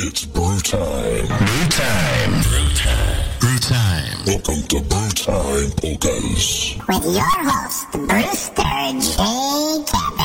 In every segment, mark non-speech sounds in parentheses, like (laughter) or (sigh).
It's brew time. Brew time. Brew time. Brew time. Welcome to Brew Time Polkas. with your host, Brewster J. Cadbury.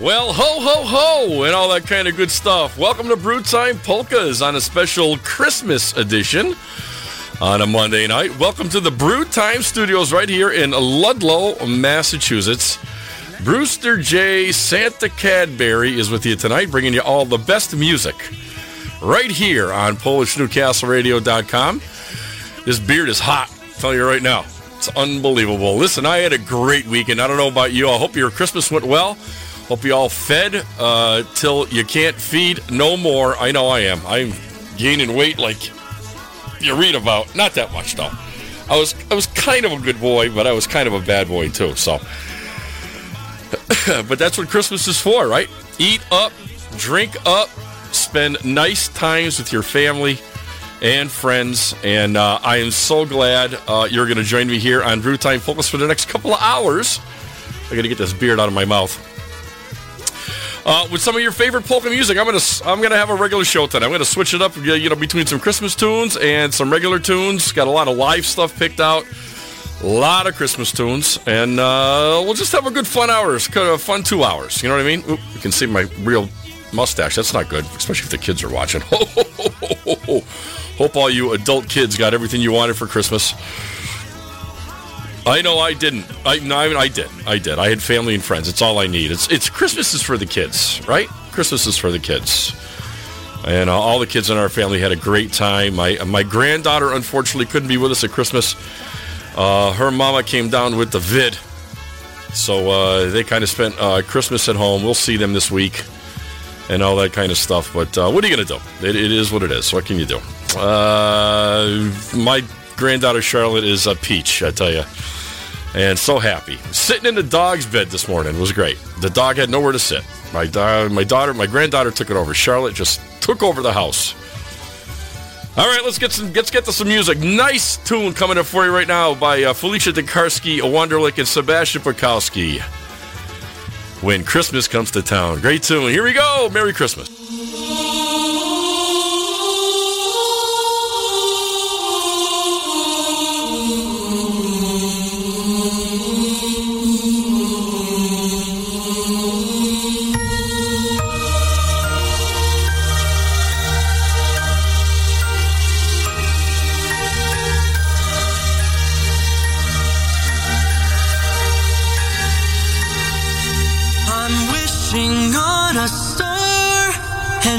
Well, ho, ho, ho, and all that kind of good stuff. Welcome to Brew Time Polkas on a special Christmas edition on a Monday night. Welcome to the Brew Time Studios right here in Ludlow, Massachusetts. Brewster J. Santa Cadbury is with you tonight, bringing you all the best music right here on PolishNewcastleRadio.com. This beard is hot, I'll tell you right now. It's unbelievable. Listen, I had a great weekend. I don't know about you. I hope your Christmas went well. Hope you all fed uh, till you can't feed no more. I know I am. I'm gaining weight like you read about. Not that much though. I was I was kind of a good boy, but I was kind of a bad boy too. So, (coughs) but that's what Christmas is for, right? Eat up, drink up, spend nice times with your family and friends. And uh, I am so glad uh, you're going to join me here on Brew Time Polkas for the next couple of hours. I got to get this beard out of my mouth. Uh, with some of your favorite polka music, I'm gonna I'm gonna have a regular show tonight. I'm gonna switch it up, you know, between some Christmas tunes and some regular tunes. Got a lot of live stuff picked out, a lot of Christmas tunes, and uh, we'll just have a good fun hours, kind of fun two hours. You know what I mean? Oop, you can see my real mustache. That's not good, especially if the kids are watching. (laughs) Hope all you adult kids got everything you wanted for Christmas. I know I didn't. I no, I, I did. I did. I had family and friends. It's all I need. It's it's Christmas is for the kids, right? Christmas is for the kids. And uh, all the kids in our family had a great time. My my granddaughter unfortunately couldn't be with us at Christmas. Uh, her mama came down with the vid, so uh, they kind of spent uh, Christmas at home. We'll see them this week and all that kind of stuff. But uh, what are you going to do? It, it is what it is. What can you do? Uh, my granddaughter Charlotte is a peach, I tell you and so happy. Sitting in the dog's bed this morning was great. The dog had nowhere to sit. My da- my daughter, my granddaughter took it over. Charlotte just took over the house. All right, let's get some let's get to some music. Nice tune coming up for you right now by uh, Felicia Dekarski, Wanderlick, and Sebastian Pekowski. When Christmas comes to town, great tune. Here we go. Merry Christmas.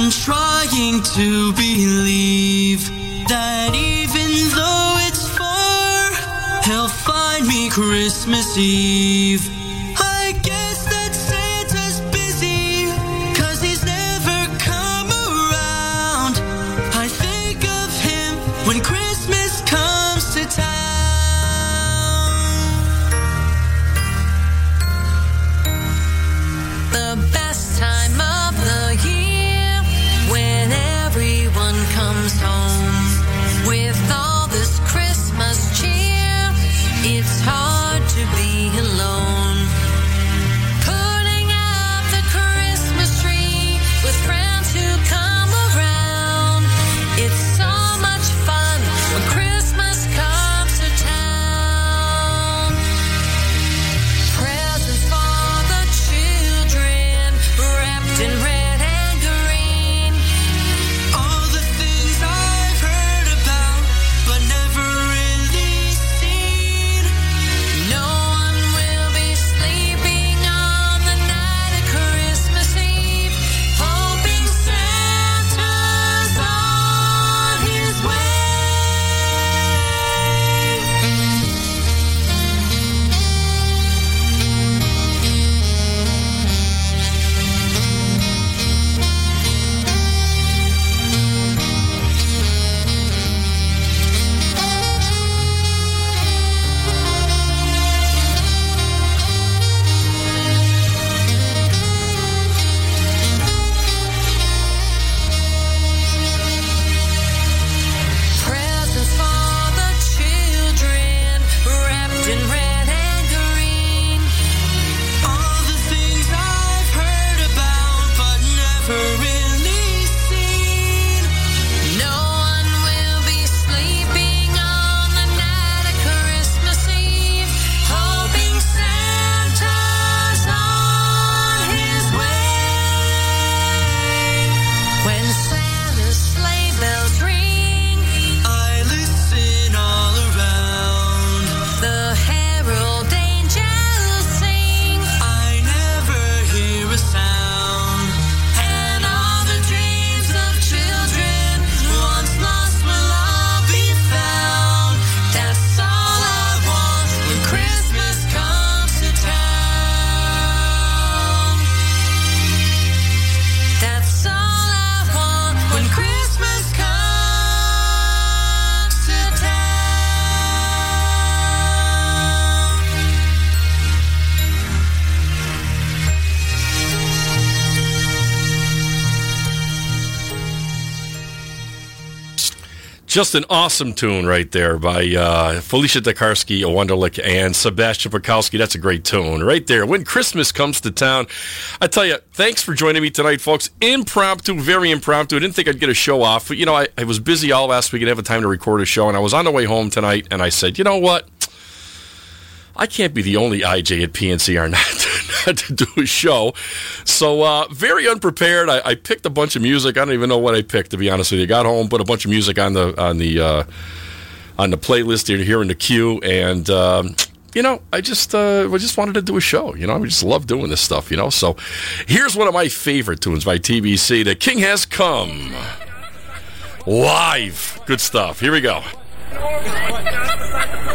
And trying to believe that even though it's far, he'll find me Christmas Eve. I guess that Santa's busy, cause he's never come around. I think of him when Christmas comes to town. Just an awesome tune right there by uh, Felicia Dakarski, Wunderlich, and Sebastian Bukowski. That's a great tune right there. When Christmas comes to town, I tell you, thanks for joining me tonight, folks. Impromptu, very impromptu. I didn't think I'd get a show off, but you know, I, I was busy all last week and have a time to record a show, and I was on the way home tonight, and I said, you know what? I can't be the only IJ at PNCR not, not (laughs) to do a show. So, uh, very unprepared. I, I, picked a bunch of music. I don't even know what I picked, to be honest with you. Got home, put a bunch of music on the on the uh, on the playlist here, here in the queue, and um, you know, I just uh, I just wanted to do a show. You know, I just love doing this stuff. You know, so here's one of my favorite tunes by TBC. The King Has Come live. Good stuff. Here we go. (laughs)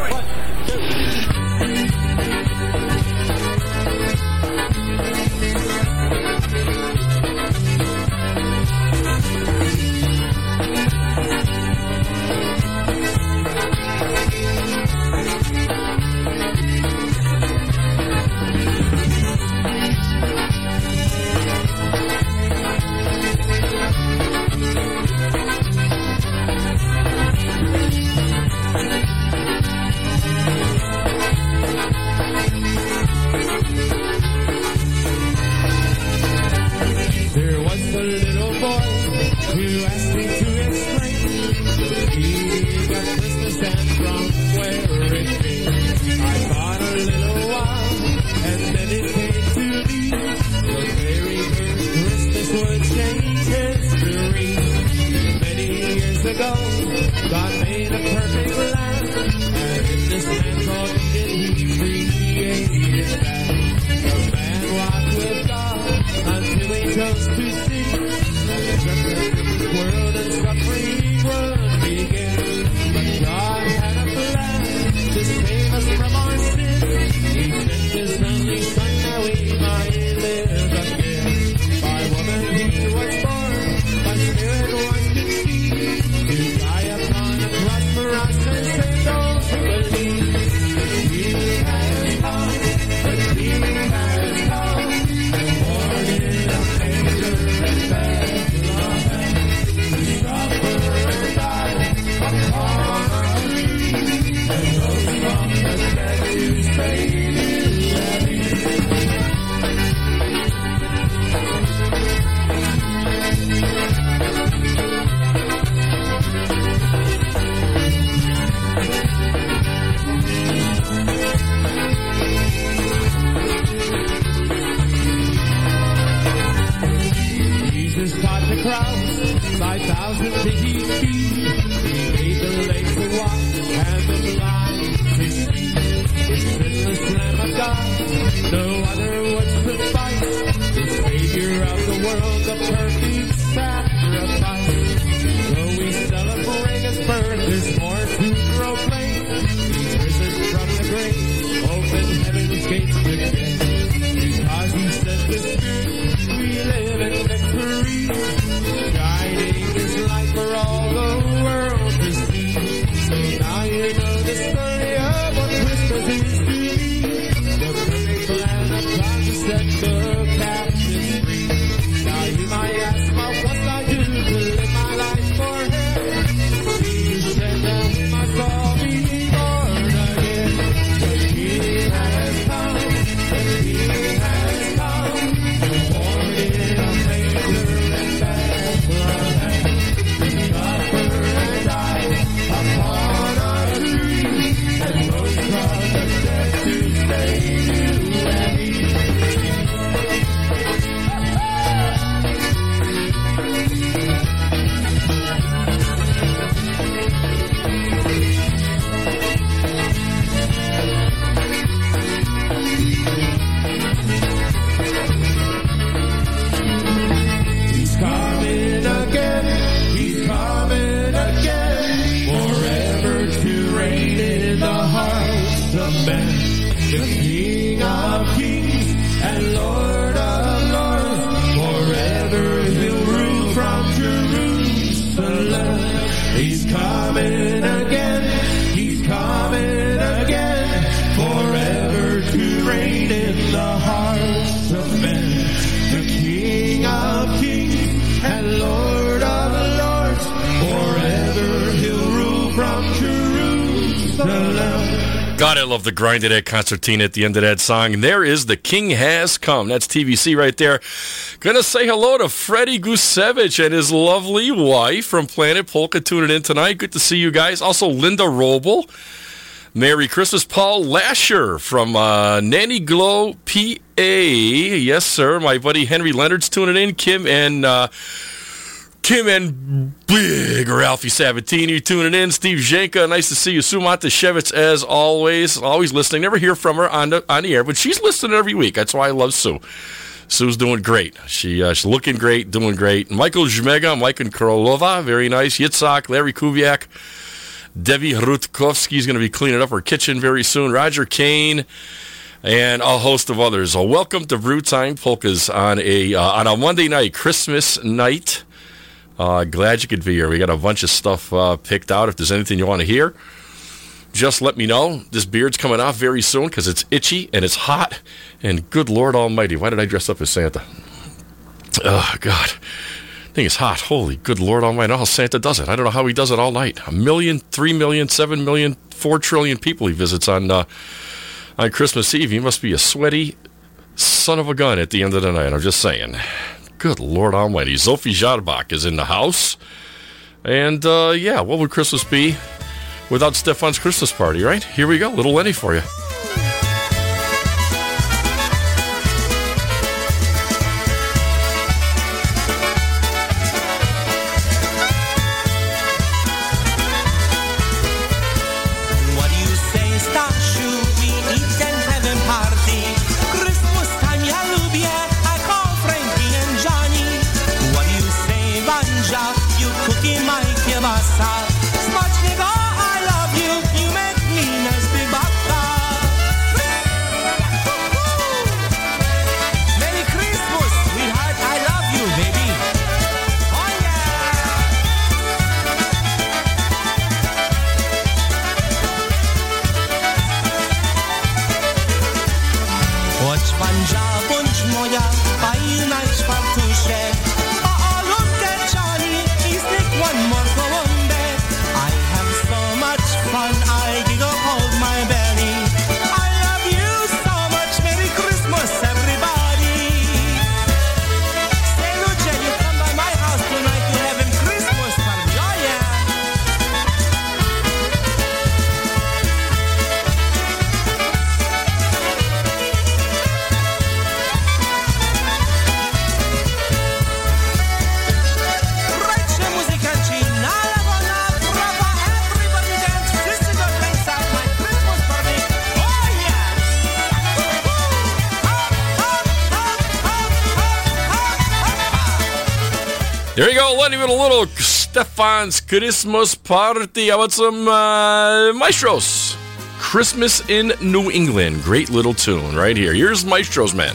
love. The grind of that concertina at the end of that song. And there is The King Has Come. That's TBC right there. Gonna say hello to Freddie Gusevich and his lovely wife from Planet Polka tuning in tonight. Good to see you guys. Also, Linda Roble. Merry Christmas, Paul Lasher from uh, Nanty Glo, PA. Yes, sir. My buddy Henry Leonard's tuning in. Kim and uh, Kim and Big Ralphie Sabatini tuning in. Steve Jenka, nice to see you. Sue Montashevitz, as always, always listening. Never hear from her on the on the air, but she's listening every week. That's why I love Sue. Sue's doing great. She uh, she's looking great, doing great. Michael Zhmega, Mike and Krolova, very nice. Yitzhak, Larry Kubiak, Debbie Rutkovsky is going to be cleaning up her kitchen very soon. Roger Kane, and a host of others. Welcome to Brew Time Polkas on a uh, on a Monday night, Christmas night. Uh, glad you could be here. We got a bunch of stuff uh, picked out. If there's anything you want to hear, just let me know. This beard's coming off very soon because it's itchy and it's hot. And good Lord Almighty, why did I dress up as Santa? Oh God, thing is hot. Holy good Lord Almighty! I know how Santa does it. I don't know how he does it all night. A million, three million, seven million, four trillion people he visits on uh, on Christmas Eve. He must be a sweaty son of a gun at the end of the night. I'm just saying. Good Lord Almighty. Sophie Jarbach is in the house. And uh, yeah, what would Christmas be without Stefan's Christmas party, right? Here we go. Little Lenny for you. With a little Stefan's Christmas party. How about some uh, Maestros? Christmas in New England. Great little tune right here. Here's Maestros, man.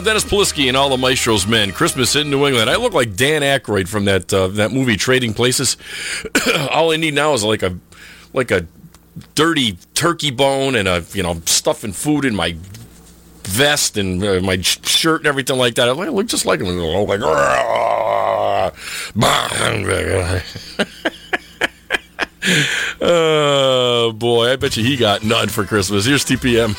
Dennis Polisky and all the Maestro's men. Christmas in New England. I look like Dan Aykroyd from that uh, that movie Trading Places. (coughs) all I need now is like a like a dirty turkey bone and a you know stuffing food in my vest and uh, my shirt and everything like that. I look just like him. Oh, like, (laughs) oh boy, I bet you he got none for Christmas. Here's TPM.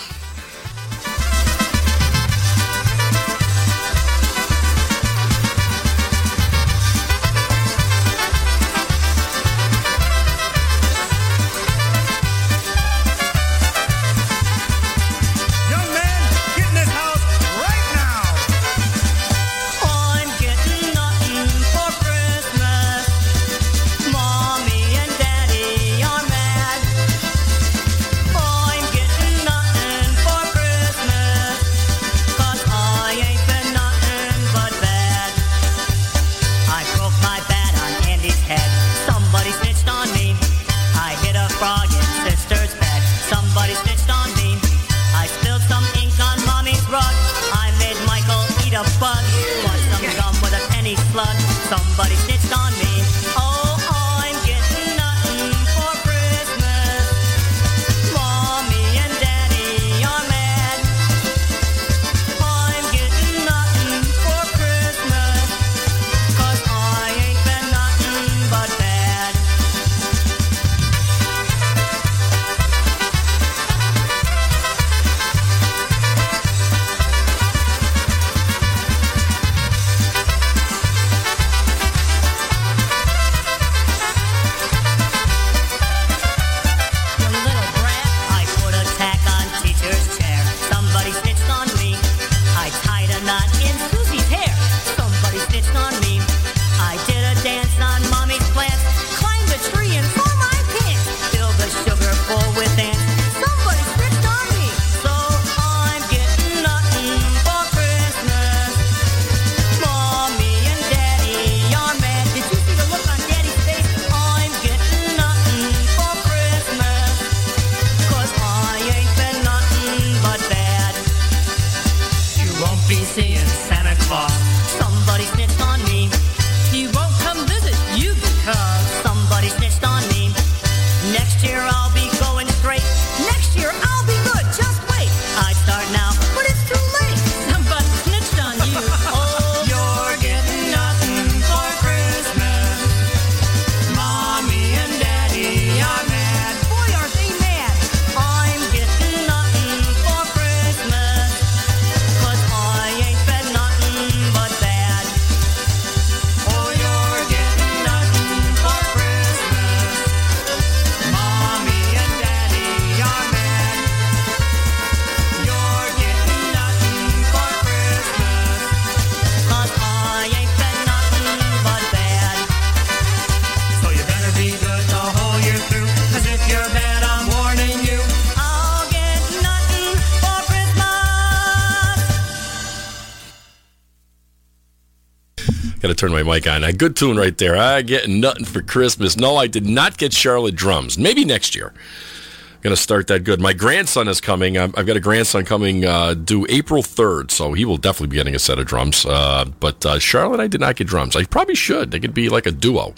Turn my mic on. A good tune right there. I get nothing for Christmas. No, I did not get Charlotte drums. Maybe next year. I'm Going to start that good. My grandson is coming. I've got a grandson coming uh, due April 3rd, so he will definitely be getting a set of drums. Uh, but uh, Charlotte, I did not get drums. I probably should. They could be like a duo.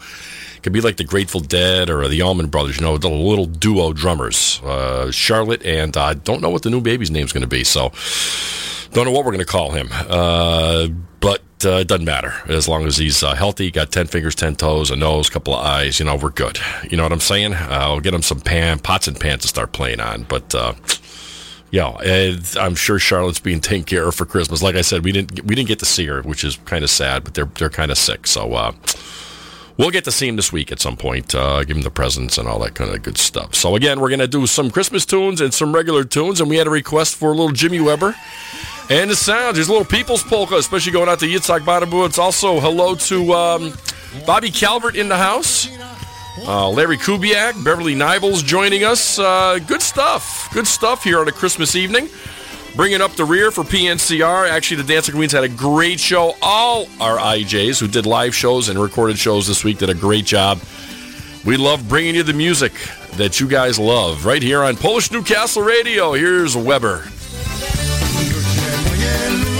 It Could be like the Grateful Dead or the Allman Brothers, you know, the little duo drummers. Uh, Charlotte, and I don't know what the new baby's name's going to be, so don't know what we're going to call him. Uh, but uh, it doesn't matter as long as he's uh, healthy. Got ten fingers, ten toes, a nose, a couple of eyes. You know, we're good. You know what I'm saying? Uh, I'll get him some pan pots and pans to start playing on. But uh, yeah, I'm sure Charlotte's being (laughs) taken care of for Christmas. Like I said, we didn't we didn't get to see her, which is kind of sad. But they're they're kind of sick, so. Uh, We'll get to see him this week at some point, uh, give him the presents and all that kind of good stuff. So, again, we're to do some Christmas tunes and some regular tunes, and we had a request for a little Jimmy Weber. And the sounds, there's a little People's Polka, especially going out to Yitzhak Badabu. It's also hello to um, Bobby Calvert in the house. Uh, Larry Kubiak, Beverly Nibels joining us. Uh, good stuff. Good stuff here on a Christmas evening. Bringing up the rear for PNCR. Actually, the Dancing Queens had a great show. All our IJs who did live shows and recorded shows this week did a great job. We love bringing you the music that you guys love right here on Polish Newcastle Radio. Here's Weber. Moje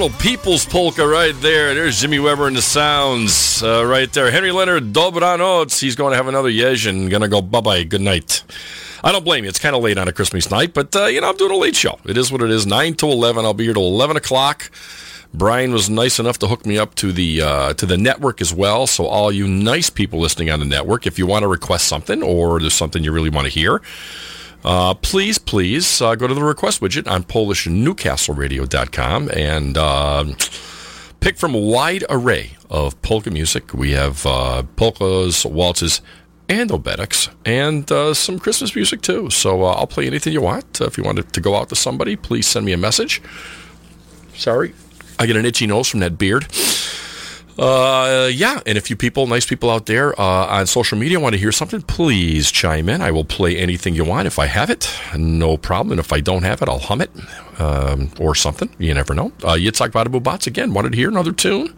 little people's polka right there. There's Jimmy Weber and the sounds uh, right there. Henry Leonard, dobranoc. He's going to have another and going to go bye bye. Good night. I don't blame you. It's kind of late on a Christmas night, but uh, you know I'm doing a late show. It is what it is. Nine to eleven. I'll be here till eleven o'clock. Brian was nice enough to hook me up to the uh, to the network as well. So all you nice people listening on the network, if you want to request something or there's something you really want to hear, uh, please, please uh, go to the request widget on PolishNewcastleRadio.com and uh, pick from a wide array of polka music. We have uh, polkas, waltzes, and obereks, and uh, some Christmas music too. So uh, I'll play anything you want. If you want to go out to somebody, please send me a message. Sorry, I get an itchy nose from that beard. Uh, yeah, and if you people, nice people out there uh, on social media want to hear something, please chime in. I will play anything you want if I have it, no problem. And if I don't have it, I'll hum it um, or something. You never know. Uh, Yitzhak Badabu Bots again wanted to hear another tune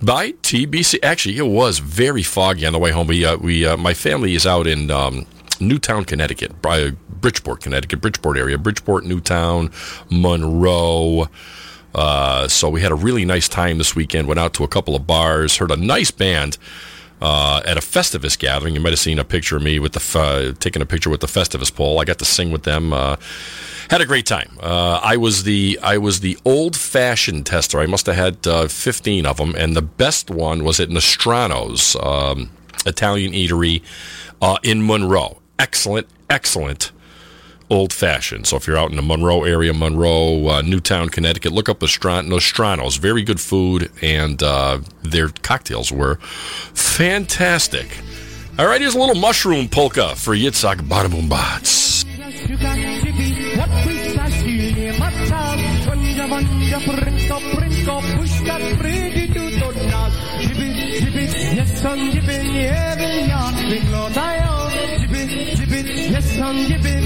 by TBC. Actually, it was very foggy on the way home. We, uh, we, uh, my family is out in um, Newtown, Connecticut, by Bridgeport, Connecticut, Bridgeport area, Bridgeport, Newtown, Monroe. Uh, so we had a really nice time this weekend. Went out to a couple of bars, heard a nice band uh, at a Festivus gathering. You might have seen a picture of me with the uh, taking a picture with the Festivus pole. I got to sing with them. Uh, had a great time. Uh, I was the I was the old fashioned tester. I must have had uh, fifteen of them, and the best one was at Nostrano's um, Italian eatery uh, in Monroe. Excellent, excellent old fashioned. So if you're out in the Monroe area, Monroe, uh, Newtown, Connecticut, look up the Stran- Nostrano's. Very good food, and uh, their cocktails were fantastic. All right, here's a little mushroom polka for Yitzhak Badabumbats. What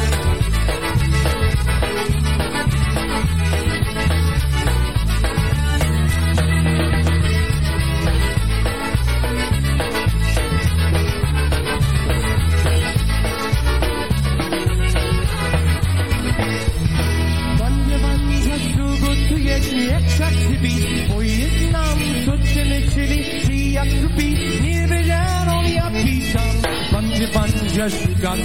to donna Jibit jibit yes on jibin jak czasy být, pojednám, co tě nečili, ty jak být, nevěděl, jaký tam. Vanže, vanže, šugat,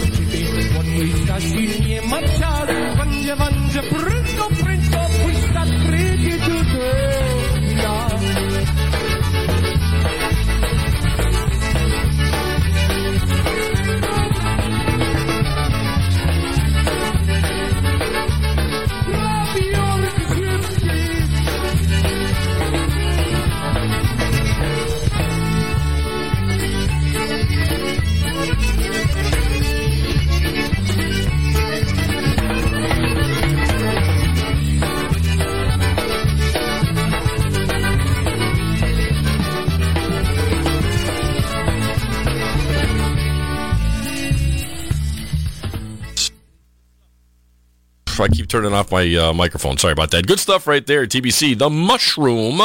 I keep turning off my uh, microphone. Sorry about that. Good stuff right there, TBC. The Mushroom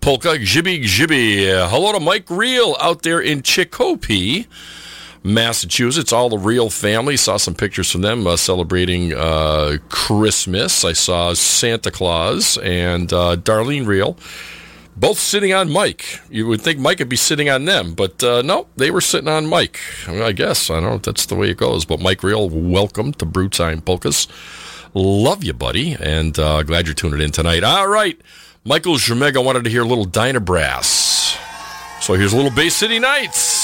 Polka Jibby Gibby. Uh, hello to Mike Reel out there in Chicopee, Massachusetts. All the Reel family. Saw some pictures from them uh, celebrating uh, Christmas. I saw Santa Claus and uh, Darlene Reel. Both sitting on Mike. You would think Mike would be sitting on them, but uh, no, they were sitting on Mike. I, mean, I guess. I don't know if that's the way it goes. But Mike Reel, welcome to Brewtime Polkas. Love you, buddy, and uh, glad you're tuning in tonight. All right. Michael Jemega wanted to hear a little Dyna Brass. So here's a little Bay City Nights.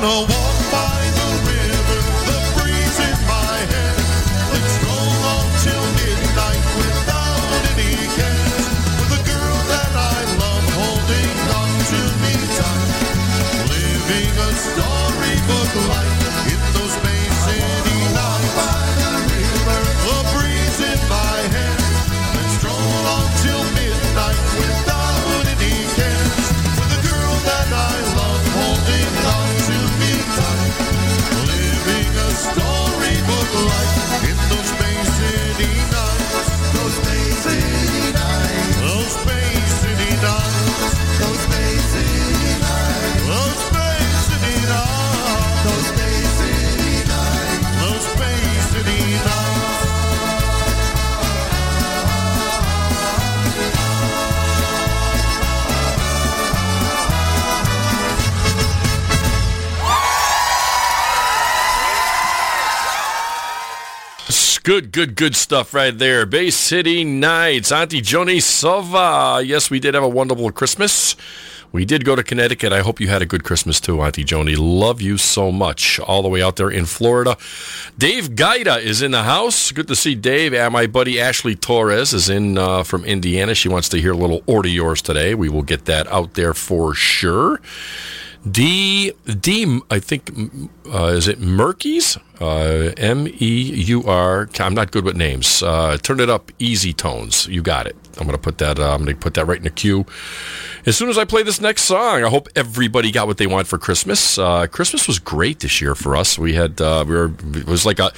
Wanna walk Good, good, good stuff right there. Bay City Nights, Auntie Joni Sova. Yes, we did have a wonderful Christmas. We did go to Connecticut. I hope you had a good Christmas too, Auntie Joni. Love you so much. All the way out there in Florida. Dave Gaida is in the house. Good to see Dave. And my buddy Ashley Torres is in uh, from Indiana. She wants to hear a little order yours today. We will get that out there for sure. D D I think uh, is it Murky's uh, M E U R. I'm not good with names. Uh, turn it up, easy tones. You got it. I'm gonna put that. Uh, I'm gonna put that right in the queue. As soon as I play this next song, I hope everybody got what they want for Christmas. Uh, Christmas was great this year for us. We had uh, we were it was like a.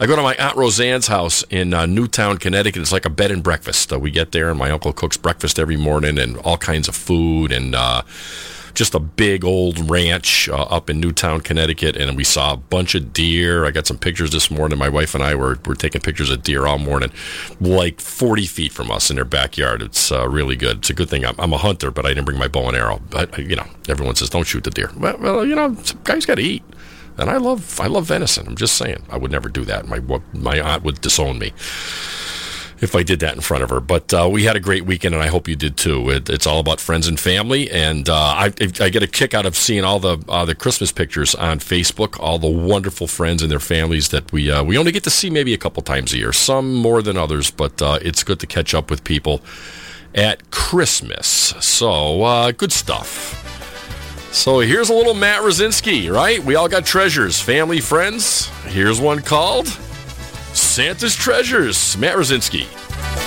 I go to my aunt Roseanne's house in Newtown, Connecticut. It's like a bed and breakfast. We get there, and my uncle cooks breakfast every morning, and all kinds of food and. Uh, just a big old ranch uh, up in Newtown, Connecticut, and we saw a bunch of deer. I got some pictures this morning. My wife and I were, were taking pictures of deer all morning, like 40 feet from us in their backyard. It's uh, really good. It's a good thing I'm, I'm a hunter, but I didn't bring my bow and arrow. But you know, everyone says don't shoot the deer. Well, well you know, guys got to eat. And I love I love venison. I'm just saying. I would never do that. My my aunt would disown me if I did that in front of her. But uh, we had a great weekend, and I hope you did too. It, it's all about friends and family, and uh, I, I get a kick out of seeing all the uh, the Christmas pictures on Facebook. All the wonderful friends and their families that we uh, we only get to see maybe a couple times a year. Some more than others, but uh, it's good to catch up with people at Christmas. So uh, good stuff. So here's a little Matt Rosinski, right? We all got treasures, family, friends. Here's one called Santa's Treasures. Matt Rosinski.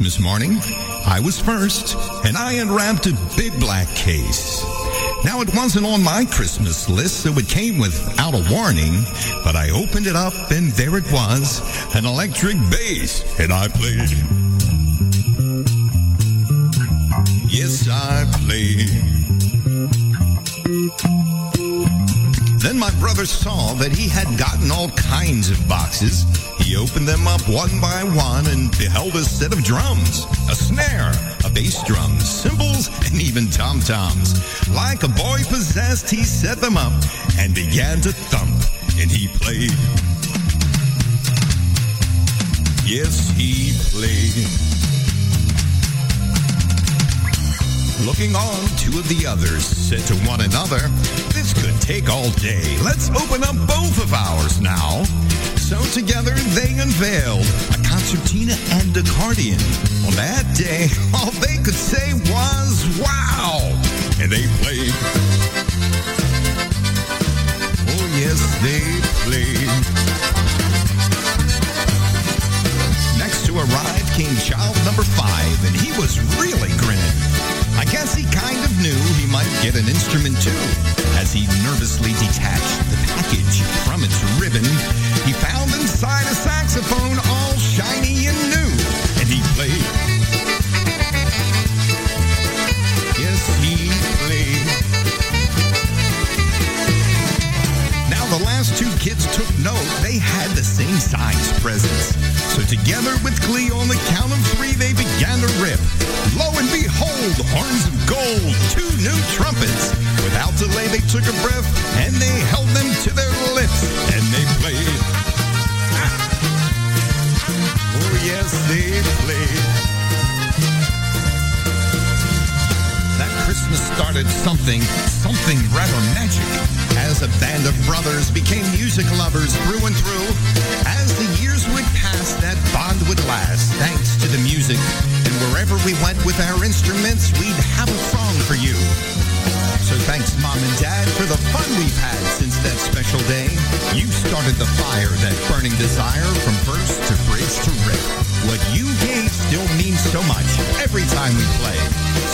Christmas morning. I was first, and I unwrapped a big black case. Now, it wasn't on my Christmas list, so it came without a warning, but I opened it up, and there it was an electric bass, and I played. Yes, I played. Then my brother saw that he had gotten all kinds of boxes. He opened them up one by one and beheld a set of drums, a snare, a bass drum, cymbals, and even tom-toms. Like a boy possessed, he set them up and began to thump, and he played. Yes, he played. Looking on, two of the others said to one another, This could take all day. Let's open up both of ours now. So together they unveiled a concertina and accordion. On that day, (laughs) all they could say was, Wow! And they played. Oh, yes, they played. Next to arrive came child number five, and he was really grinning. I guess he kind of knew he might get an instrument too. As he nervously detached package from its ribbon, he found inside a saxophone all shiny and new. And he played. Yes, he played. Now the last two kids took note. They had the same size presents. So together with glee on the count of three, they began to rip. Lo and behold, horns of gold, two new trumpets. Without delay, they took a breath and they held them to their lips and they played. Oh yes, they played. That Christmas started something, something rather magic. As a band of brothers became music lovers through and through. As the years would pass, that bond would last, thanks to the music. And wherever we went with our instruments, we'd have a song for you. So thanks, Mom and Dad, for the fun we've had since that special day. You started the fire, that burning desire from verse to bridge to riff. What you gave still means so much every time we play.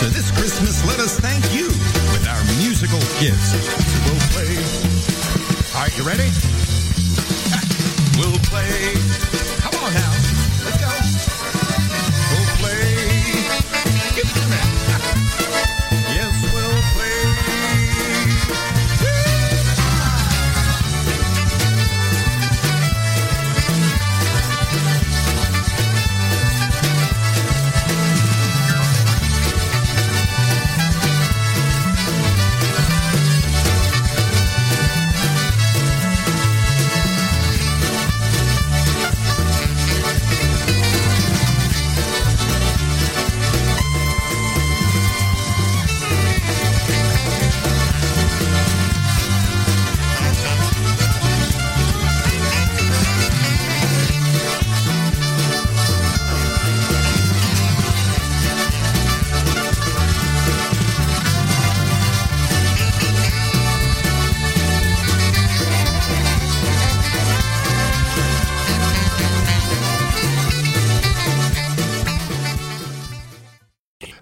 So this Christmas, let us thank you with our musical gifts. We'll play. All right, you ready? (laughs) We'll play. Come on now.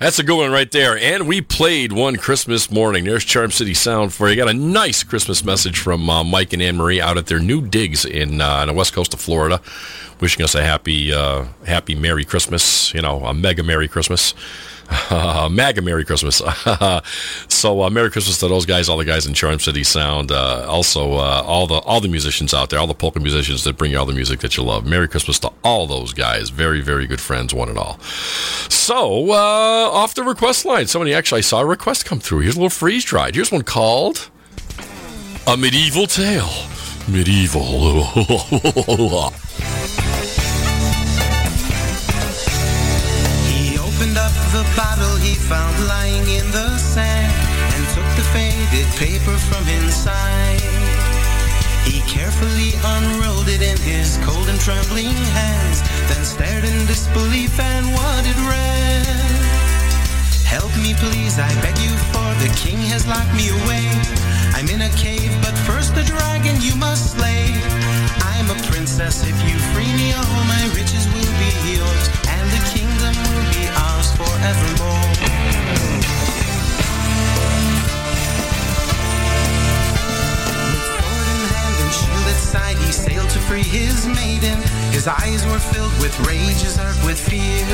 That's a good one right there. And we played one Christmas morning. There's Charm City Sound for you. Got a nice Christmas message from uh, Mike and Anne Marie out at their new digs in uh, on the west coast of Florida, wishing us a happy, uh, happy Merry Christmas. You know, a mega Merry Christmas. (laughs) MAGA Merry Christmas. (laughs) so uh, Merry Christmas to those guys, all the guys in Charm City Sound. Uh, also, uh, all the all the musicians out there, all the polka musicians that bring you all the music that you love. Merry Christmas to all those guys. Very, very good friends, one and all. So, uh, off the request line, somebody actually I saw a request come through. Here's a little freeze dried. Here's one called A Medieval Tale. Medieval. (laughs) the bottle he found lying in the sand and took the faded paper from inside. He carefully unrolled it in his cold and trembling hands, then stared in disbelief at what it read. Help me please, I beg you, for the king has locked me away. I'm in a cave, but first the dragon you must slay. I'm a princess, if you free me, all my yours forevermore. With sword in hand and shield at side, he sailed to free his maiden. His eyes were filled with rage, his heart with fear.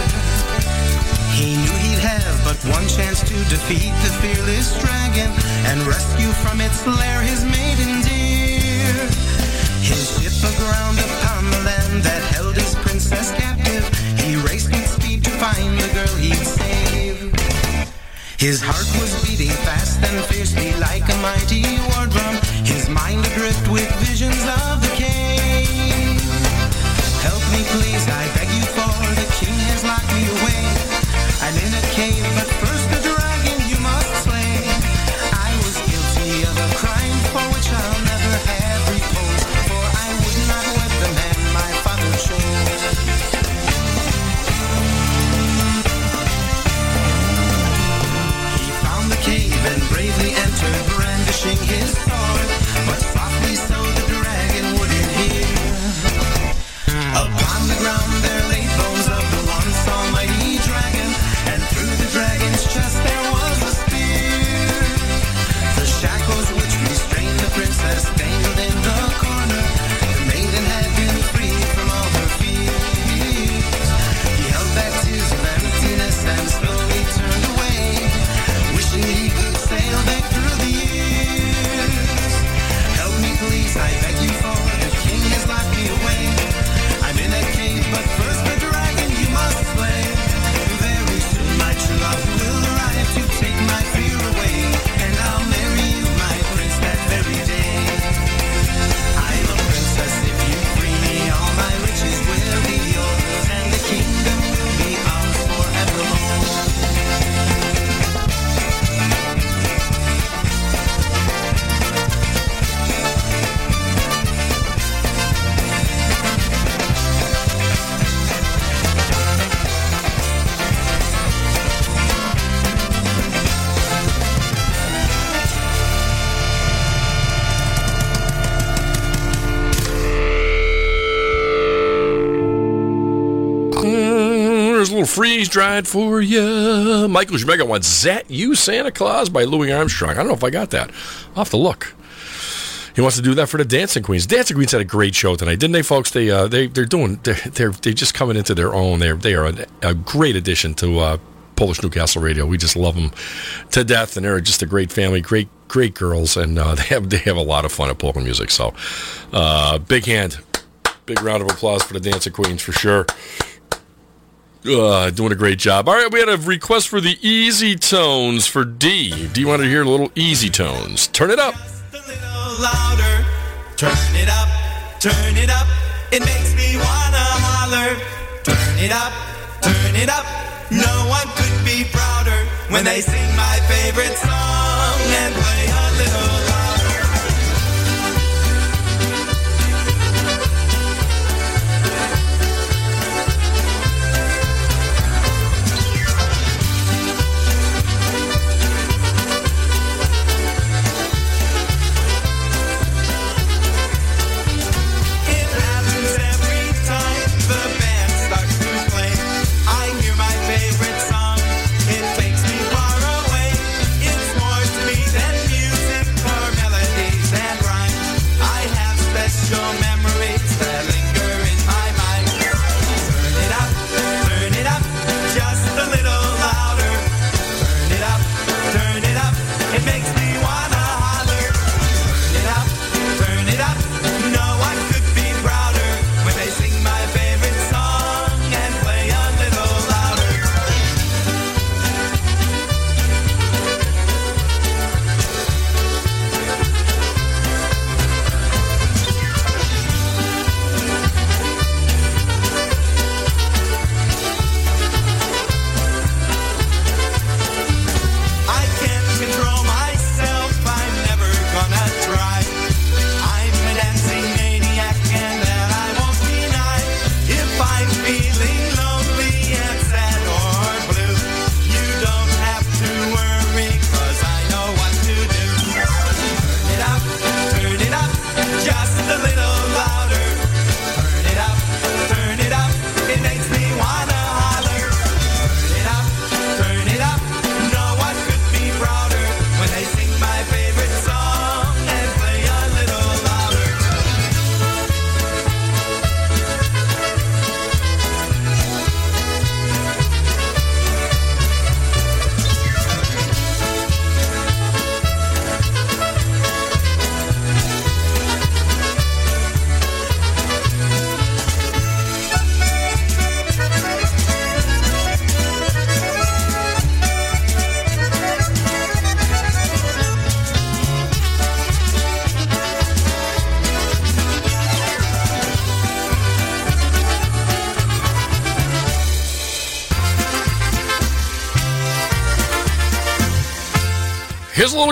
He knew he'd have but one chance to defeat the fearless dragon and rescue from its lair his maiden dear. His ship aground upon the land the girl he'd save. His heart was beating fast and fiercely like a mighty war drum. His mind adrift with visions of the cave. Help me please, I beg you for the king has locked me away. I'm in a cave, freeze dried for you. Michael Schmega wants That You Santa Claus by Louis Armstrong. I don't know if I got that. I'll have to look. He wants to do that for the Dancing Queens. Dancing Queens had a great show tonight, didn't they, folks? They uh, they they're doing they're they're, they're just coming into their own. They're they are a, a great addition to uh, Polish Newcastle Radio. We just love them to death, and they're just a great family, great great girls, and uh, (laughs) they have they have a lot of fun at polka music. So, uh, big hand, big round of applause for the Dancing Queens for sure. Uh, doing a great job. All right, we had a request for the easy tones for D. D wanted to hear a little easy tones. Turn it up. louder. Turn it up, turn it up. It makes me wanna holler. Turn it up, turn it up. No one could be prouder when they sing my favorite song and play a little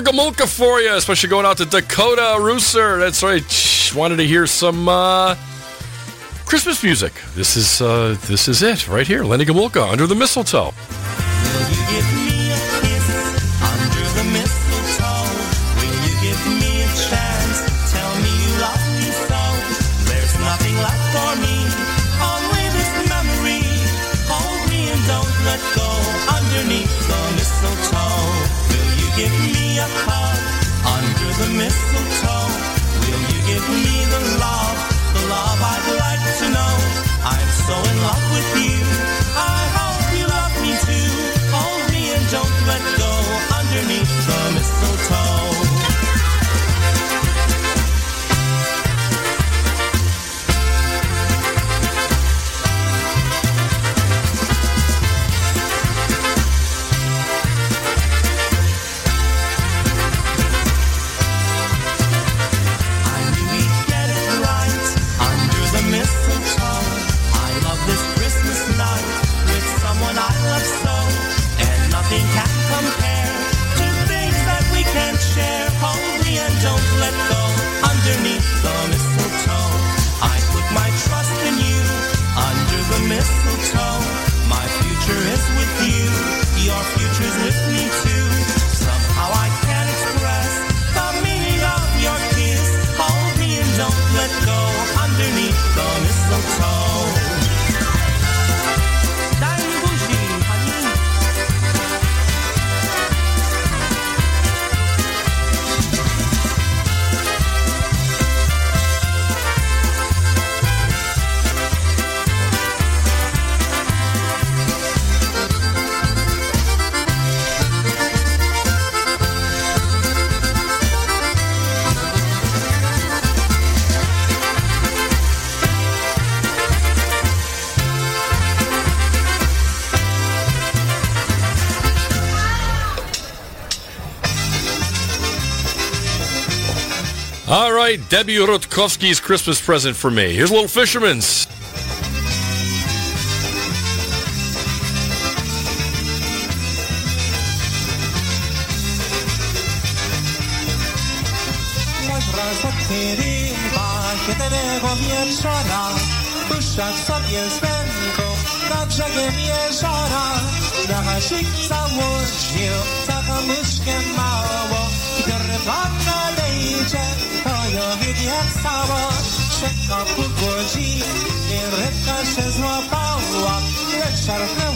Gomulka for you, especially going out to Dakota Rooster. That's right. Wanted to hear some uh, Christmas music. This is uh, this is it right here. Lenny Gomulka under the mistletoe. right, Debbie Rutkowski's Christmas present for me. Here's Little Fisherman's. Sarah.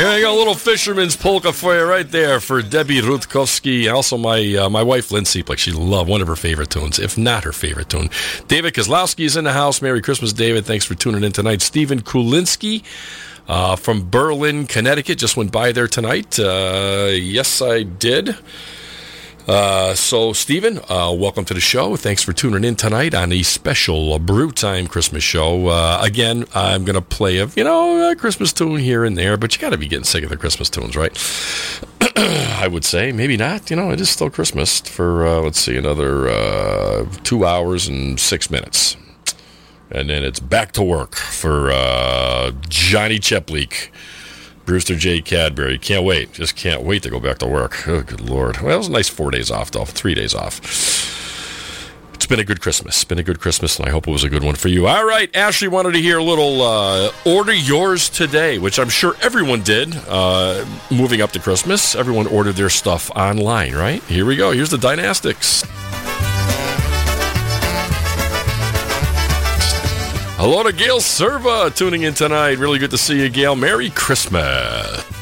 Here we go, little fisherman's polka for you right there for Debbie Rutkowski and also my uh, my wife Lindsay. Like she loved one of her favorite tunes, if not her favorite tune. David Kozlowski is in the house. Merry Christmas, David. Thanks for tuning in tonight. Stephen Kulinski. Uh, from Berlin, Connecticut, just went by there tonight. Uh, yes, I did. Uh, so, Stephen, uh, welcome to the show. Thanks for tuning in tonight on the special Brew Time Christmas show. Uh, again, I'm going to play a you know a Christmas tune here and there, but you got to be getting sick of the Christmas tunes, right? (clears throat) I would say maybe not. You know, it is still Christmas for uh, let's see, another uh, two hours and six minutes, and then it's back to work for uh, Johnny Cieplik. Brewster J. Cadbury. Can't wait. Just can't wait to go back to work. Oh, good Lord. Well, it was a nice four days off, though. Three days off. It's been a good Christmas. It's been a good Christmas, and I hope it was a good one for you. All right. Ashley wanted to hear a little uh, Order Yours Today, which I'm sure everyone did uh, moving up to Christmas. Everyone ordered their stuff online, right? Here we go. Here's the Dynastics. Hello to Gail Serva tuning in tonight. Really good to see you, Gail. Merry Christmas.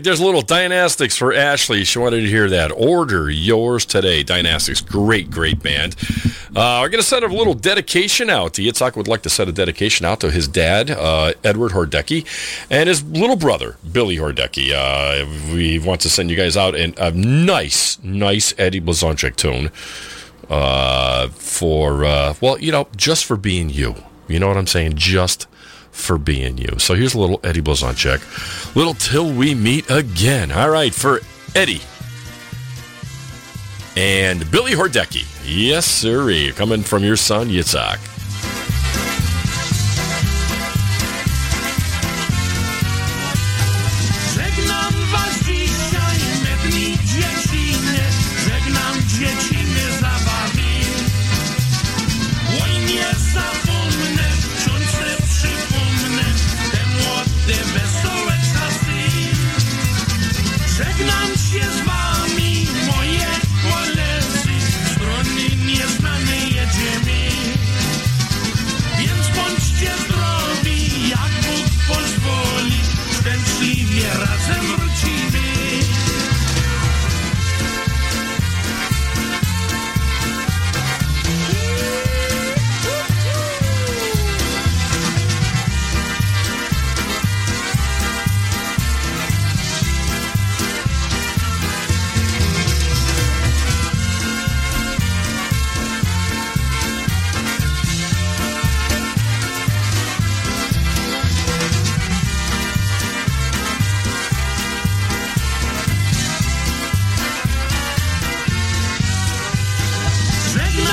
Right, there's a little Dynastics for Ashley. She wanted to hear that. Order yours today. Dynastics, great, great band. Uh, we're going to send a little dedication out. Yitzhak would like to send a dedication out to his dad, uh, Edward Hordecki, and his little brother, Billy Hordecki. Uh, we want to send you guys out in a nice, nice Eddie Blazonczyk tune uh, for, uh, well, you know, just for being you. You know what I'm saying? Just for being you. So here's a little Eddie Blazonczyk. Little Till We Meet Again. All right, for Eddie and Billy Hordecki. Yes, sirree. Coming from your son, Yitzhak.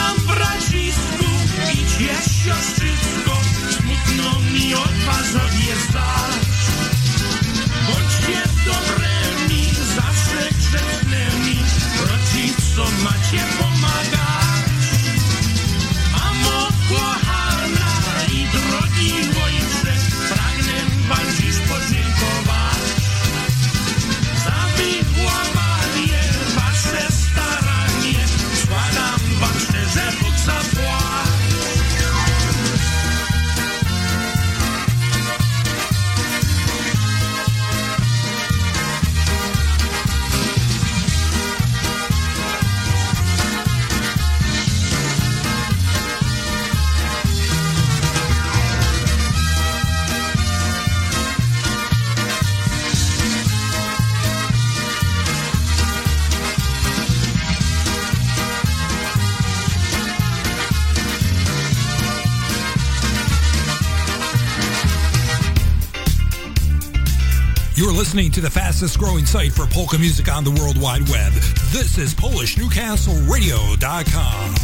mam bracisku idzie siostrzycko, smutno mi od was odjeżdżać. Bądźcie dobre. Listening to the fastest growing site for polka music on the World Wide Web. This is PolishNewcastleRadio.com.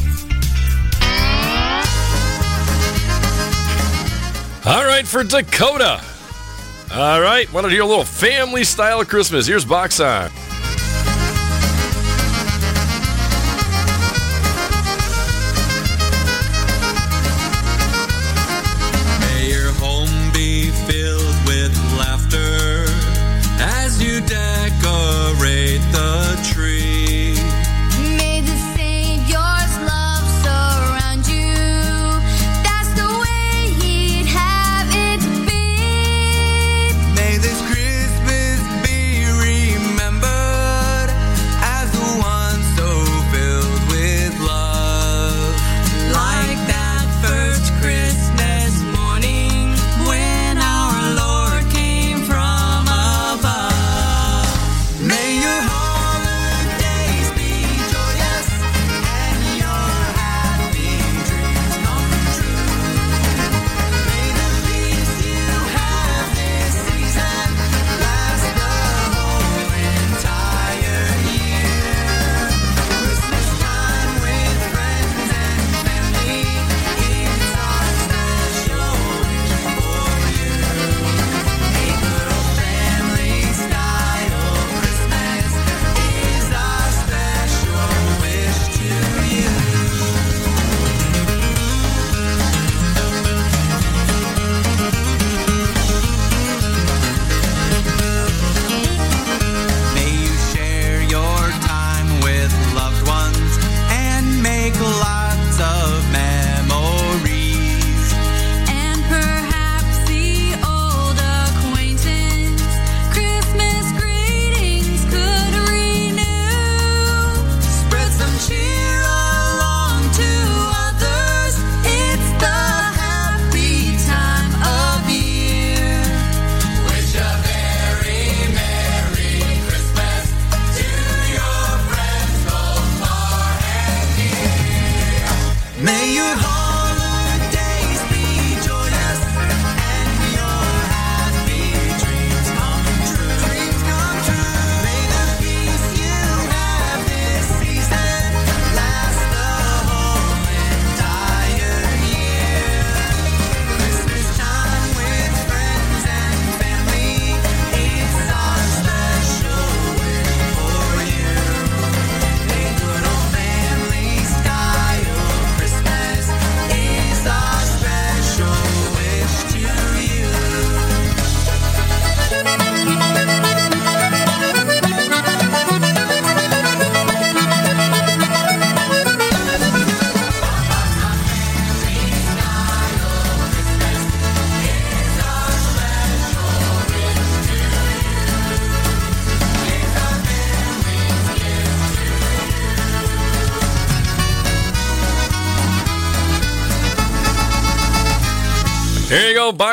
All right, for Dakota. All right, want to do a little family style Christmas? Here's Box on.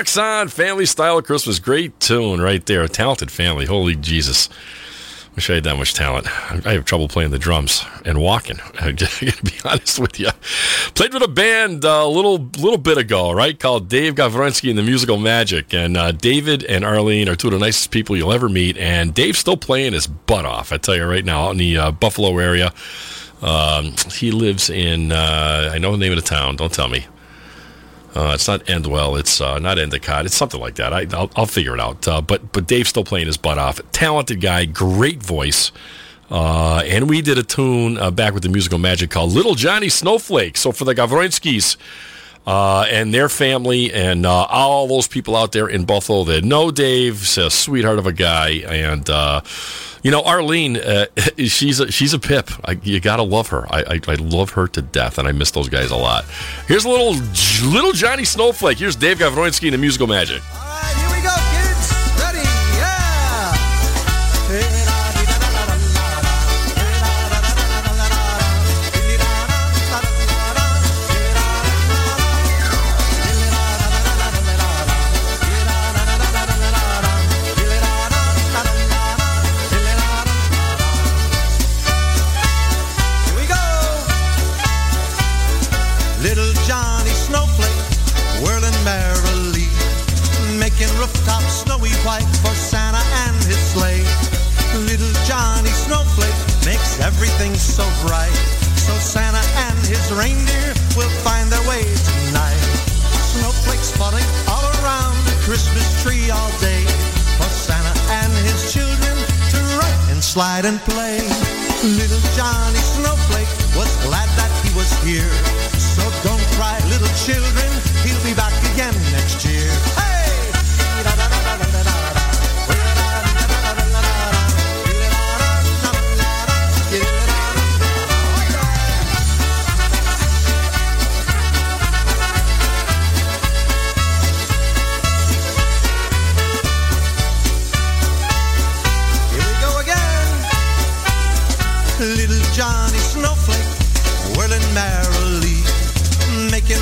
Box on Family Style Christmas. Great tune right there. A talented family. Holy Jesus. Wish I had that much talent. I have trouble playing the drums and walking. (laughs) I gotta be honest with you. Played with a band a little little bit ago, right? Called Dave Gavronsky and the Musical Magic. And uh, David and Arlene are two of the nicest people you'll ever meet. And Dave's still playing his butt off. I tell you right now, out in the uh, Buffalo area. Um, he lives in. Uh, I know the name of the town. Don't tell me. Uh, it's not Endwell. It's uh, not Endicott. It's something like that. I, I'll, I'll figure it out. Uh, but but Dave's still playing his butt off. Talented guy, great voice. Uh, and we did a tune uh, back with the musical magic called Little Johnny Snowflake. So for the Gavronskis uh, and their family and all those people out there in Buffalo that know Dave's a sweetheart of a guy. And, you know, Arlene, uh, (laughs) she's a, she's a pip. I, you got to love her. I, I, I love her to death, and I miss those guys a lot. Here's a little little Johnny Snowflake. Here's Dave Gavroinski and the musical magic. bright. So Santa and his reindeer will find their way tonight. Snowflakes falling all around the Christmas tree all day. For Santa and his children to ride and slide and play. Little Johnny Snowflake was glad that he was here.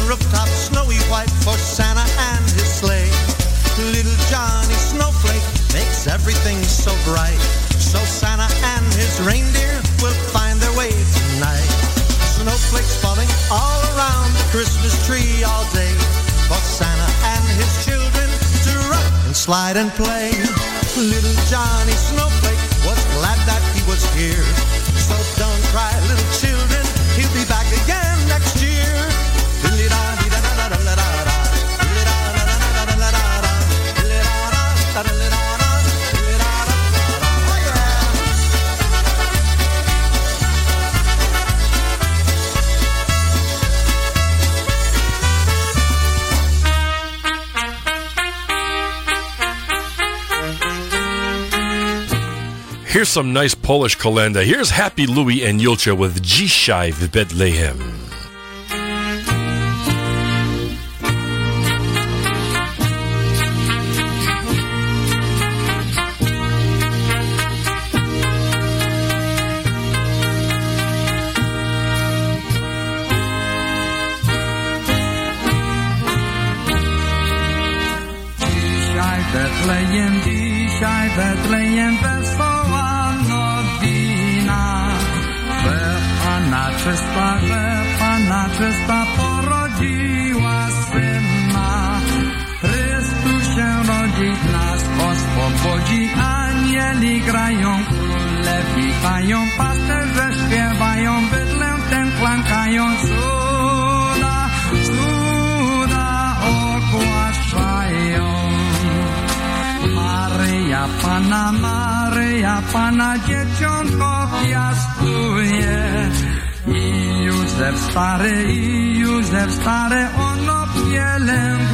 Making rooftops snowy white for Santa and his sleigh. Little Johnny Snowflake makes everything so bright. So Santa and his reindeer will find their way tonight. Snowflakes falling all around the Christmas tree all day. For Santa and his children to run and slide and play. Little Johnny Snowflake was glad that he was here. Here's some nice Polish kolenda. Here's Happy Louie and Julcia with Dzisiaj w Bethlehem. Betlejem, dzisiaj Betlejem wesoła czysta, że Pana czysta porodziła syna. Chrystus się rodzić nas oswobodzi, anieli grają, króle witają, pasterze śpiewają, bydlę ten klankają, cuda, cuda ogłaszają. Maryja Pana, Maryja Pana dzieciątko Józef stary, i Józef stary ono pielęgnuje.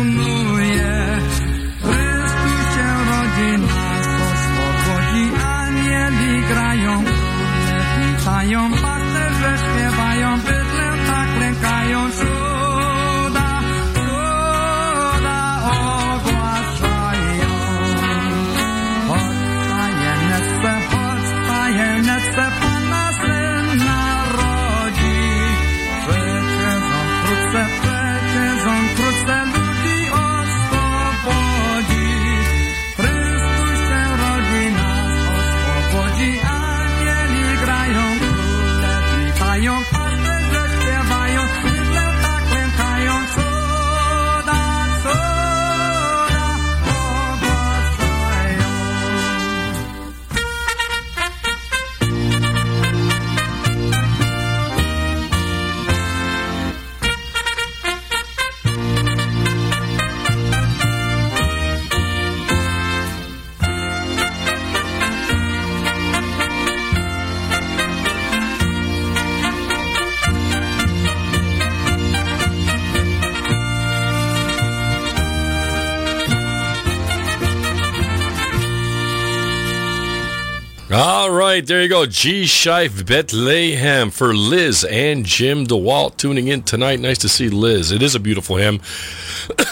Right, there you go. Dzisiaj w Bethlehem for Liz and Jim DeWalt tuning in tonight. Nice to see Liz. It is a beautiful hymn.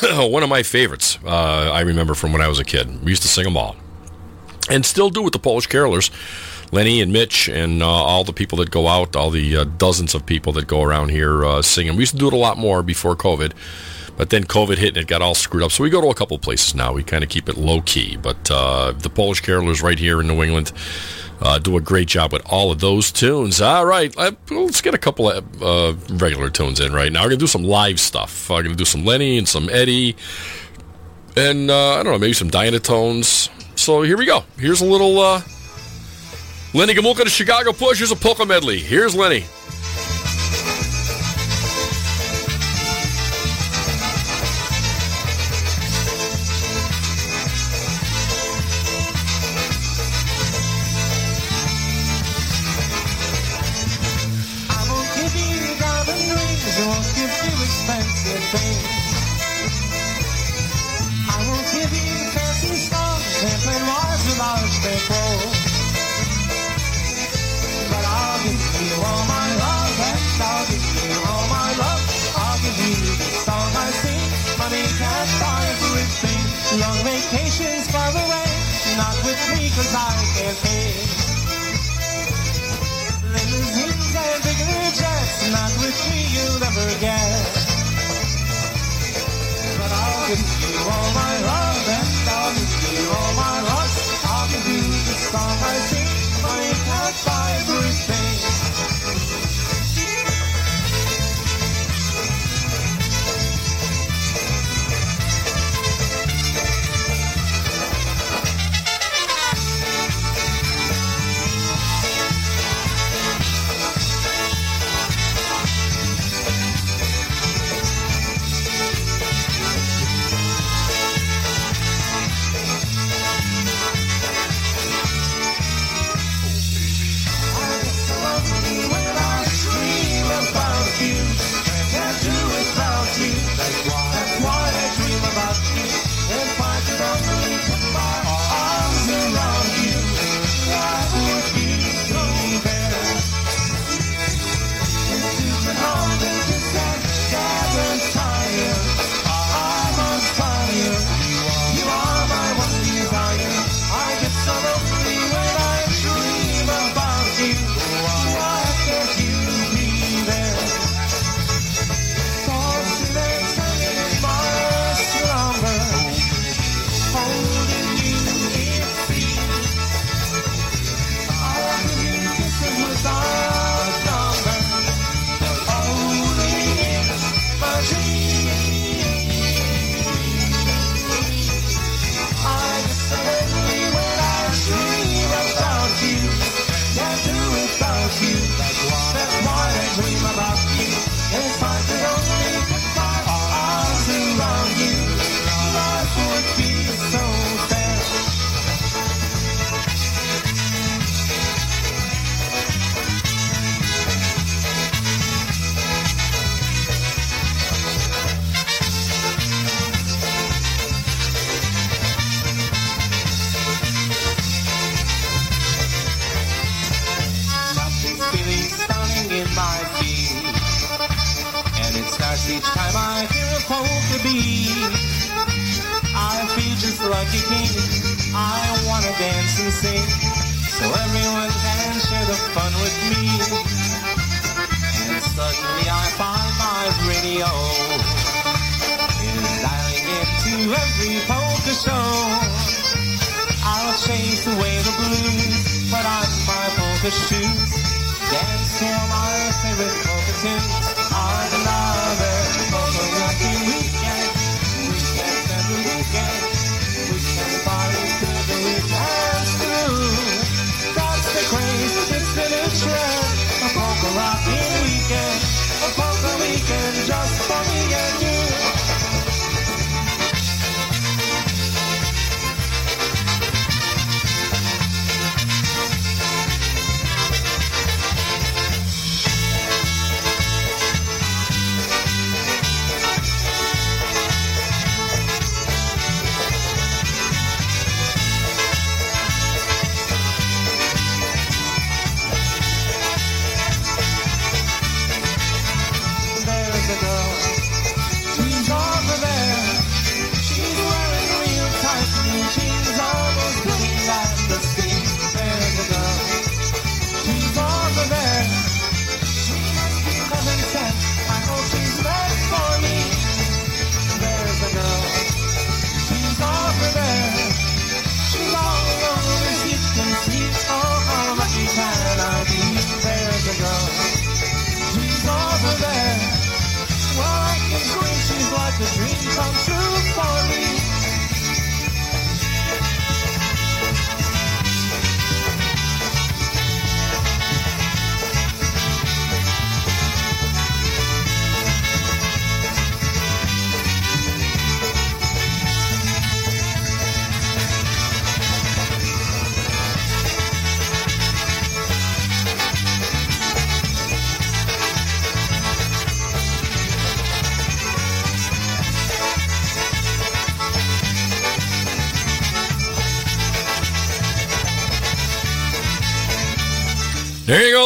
(coughs) One of my favorites, uh, I remember from when I was a kid. We used to sing them all. And still do with the Polish carolers. Lenny and Mitch and uh, all the people that go out, all the uh, dozens of people that go around here uh, singing. We used to do it a lot more before COVID. But then COVID hit and it got all screwed up. So we go to a couple places now. We kind of keep it low key. But uh, the Polish carolers right here in New England uh, do a great job with all of those tunes. All right, uh, let's get a couple of uh, regular tunes in right now. We're going to do some live stuff. I'm going to do some Lenny and some Eddie. And uh, I don't know, maybe some Dynatones. So here we go. Here's a little uh, Lenny Gomulka to Chicago Push. Here's a polka medley. Here's Lenny.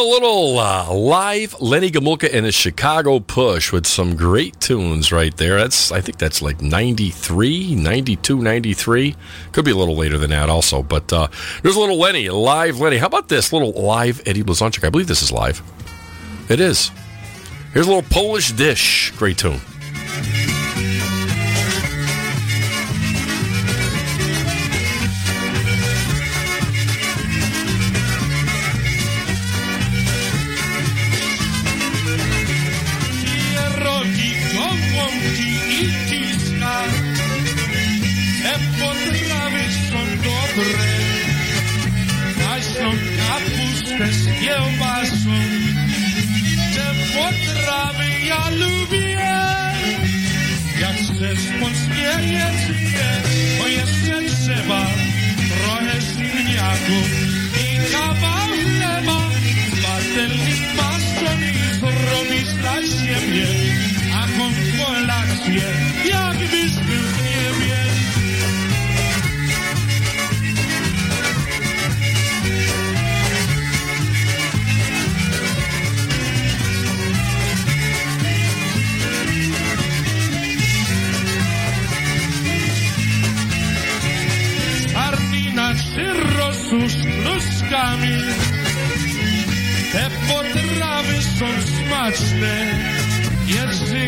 Little uh, live Lenny Gomulka and the Chicago Push with some great tunes right there. That's I think that's like 93, 92, 93. Could be a little later than that also. But uh, there's a little Lenny, live Lenny. How about this little live Eddie Blazonczyk? I believe this is live. It is. Here's a little Polish dish. Great tune.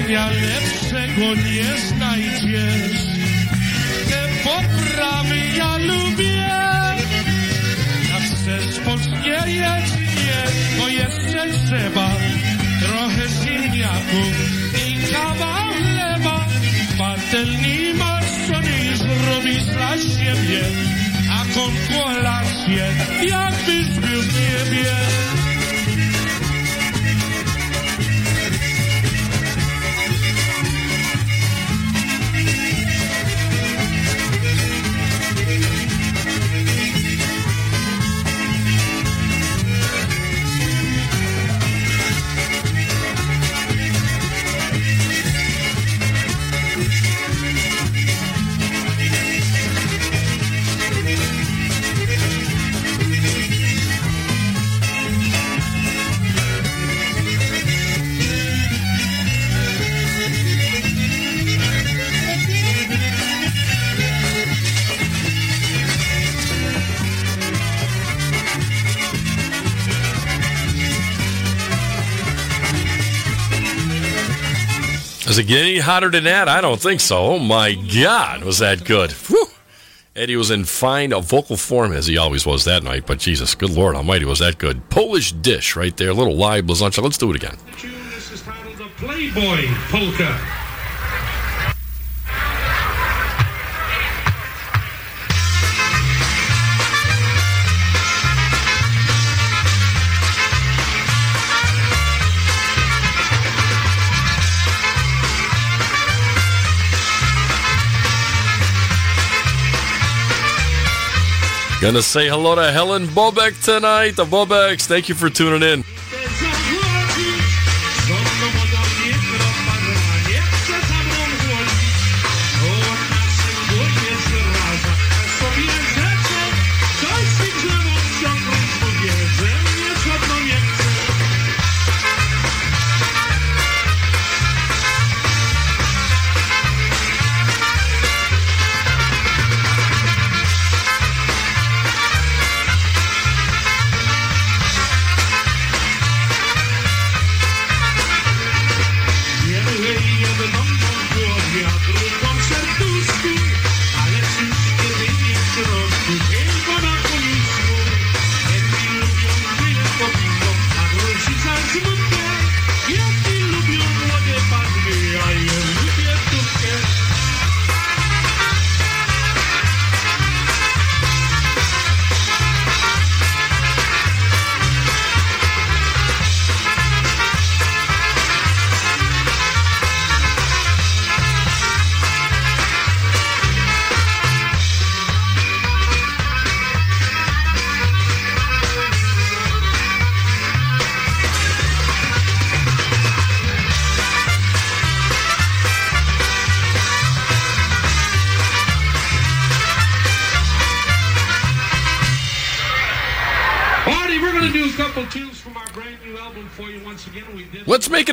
Jedzenia lepszego nie znajdziesz. Te potrawy ja lubię, jak chcesz polskie jedzenie, to jeszcze trzeba trochę ziemniaków i kawał chleba. Patelni maczony zrobisz dla siebie, a kon kolację, jakbyś był w niebie. It get any hotter than that? I don't think so. Oh my God, was that good? Whew. Eddie was in fine uh, vocal form as he always was that night, but Jesus, good Lord Almighty, was that good? Polish dish right there, little live blazonczyk. Let's do it again. This is titled the Playboy Polka. Gonna say hello to Helen Bobek tonight. The Bobeks, thank you for tuning in.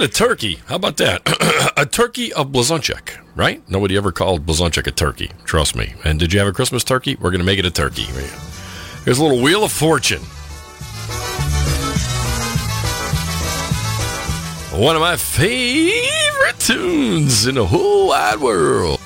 A turkey. How about that? (clears throat) a turkey of Blazonczyk, right? Nobody ever called Blazonczyk a turkey. Trust me. And did you have a Christmas turkey? We're going to make it a turkey. Here's a little Wheel of Fortune. One of my favorite tunes in the whole wide world.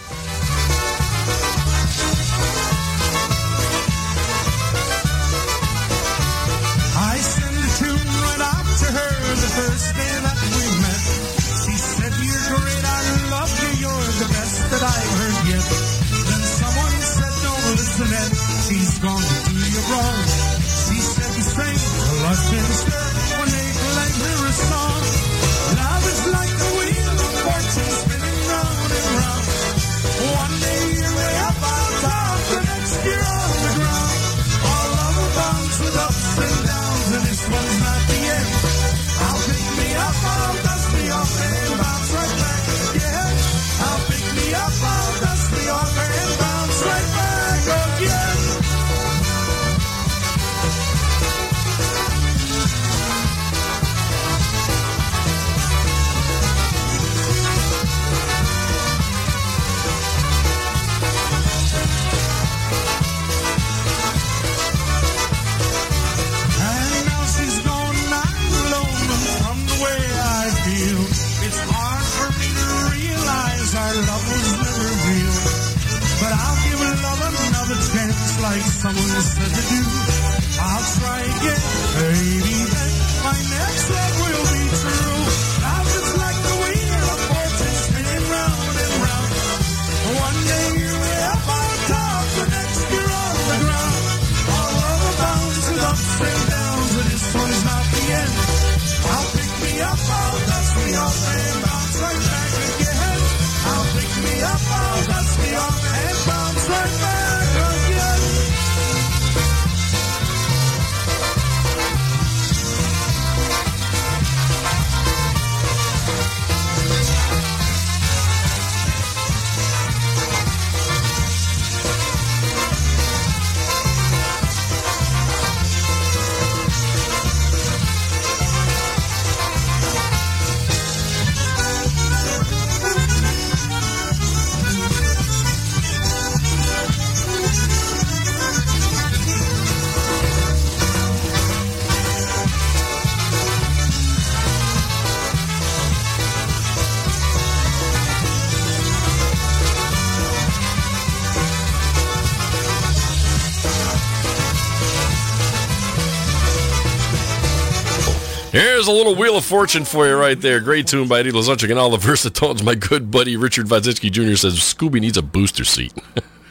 A little Wheel of Fortune for you right there. Great tune by Eddie Blazonczyk and all the (laughs) versatones. My good buddy Richard Vazinski Jr. says Scooby needs a booster seat.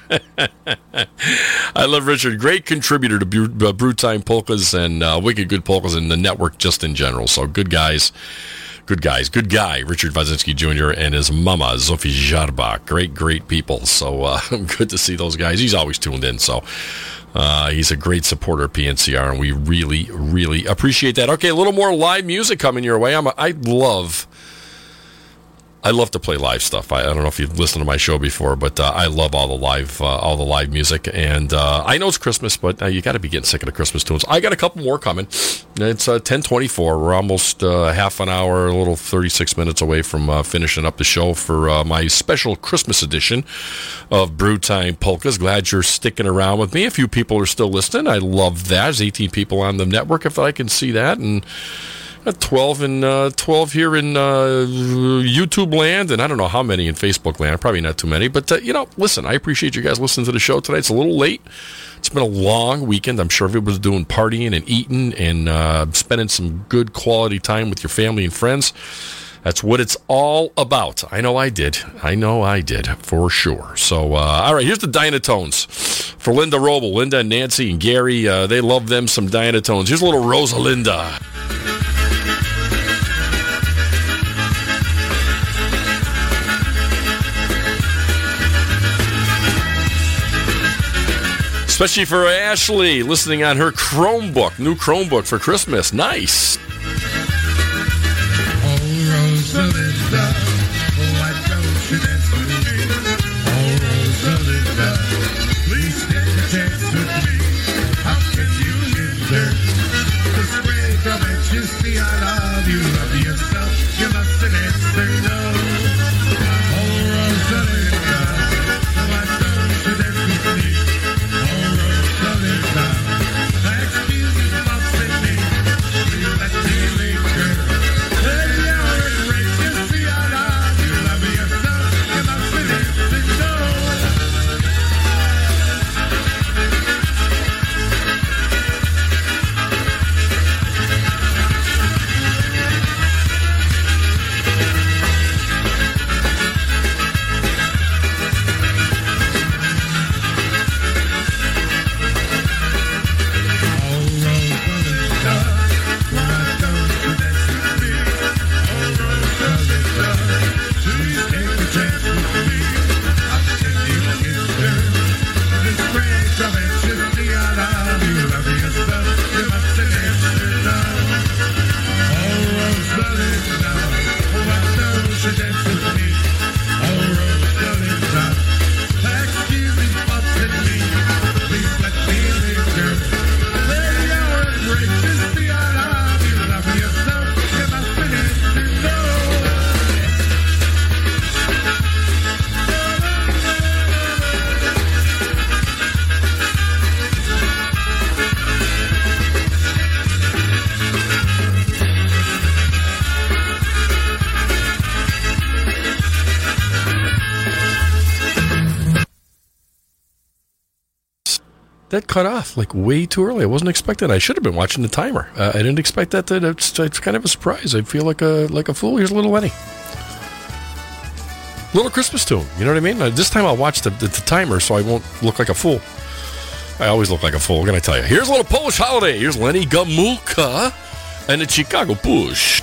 (laughs) I love Richard. Great contributor to Brew, uh, Time Polkas and uh, Wicked Good Polkas and the network just in general. So good guys. Good guys. Good guy, Richard Vazinski Jr. and his mama, Zofie Jarbach. Great, great people. So uh, (laughs) good to see those guys. He's always tuned in. So uh, he's a great supporter of PNCR, and we really, really appreciate that. Okay, a little more live music coming your way. I'm a, I love. I love to play live stuff. I, I don't know if you've listened to my show before, but uh, I love all the live, uh, all the live music. And uh, I know it's Christmas, but uh, you got to be getting sick of the Christmas tunes. I got a couple more coming. It's uh, ten twenty four. We're almost uh, half an hour, a little thirty six minutes away from finishing up the show for my special Christmas edition of Brew Time Polkas. Glad you're sticking around with me. A few people are still listening. I love that. There's eighteen people on the network. If I can see that and. Uh, 12 and uh, 12 here in uh, YouTube land, and I don't know how many in Facebook land. Probably not too many, but uh, you know, listen, I appreciate you guys listening to the show tonight. It's a little late. It's been a long weekend. I'm sure everybody's doing partying and eating and uh, spending some good quality time with your family and friends. That's what it's all about. I know I did. I know I did for sure. So, uh, all right, here's the Dynatones for Linda Roble, Linda, and Nancy, and Gary. They love them some Dynatones. Here's a little Rosalinda. Especially for Ashley, listening on her Chromebook, new Chromebook for Christmas. Nice. Oh, That cut off like way too early. I wasn't expecting. I should have been watching the timer. Uh, I didn't expect that. To, it's, it's kind of a surprise. I feel like a like a fool. Here's a little Lenny. Little Christmas tune. You know what I mean? Uh, this time I'll watch the, the, the timer so I won't look like a fool. I always look like a fool. Can I tell you? Here's a little Polish holiday. Here's Lenny Gomulka and the Chicago Push.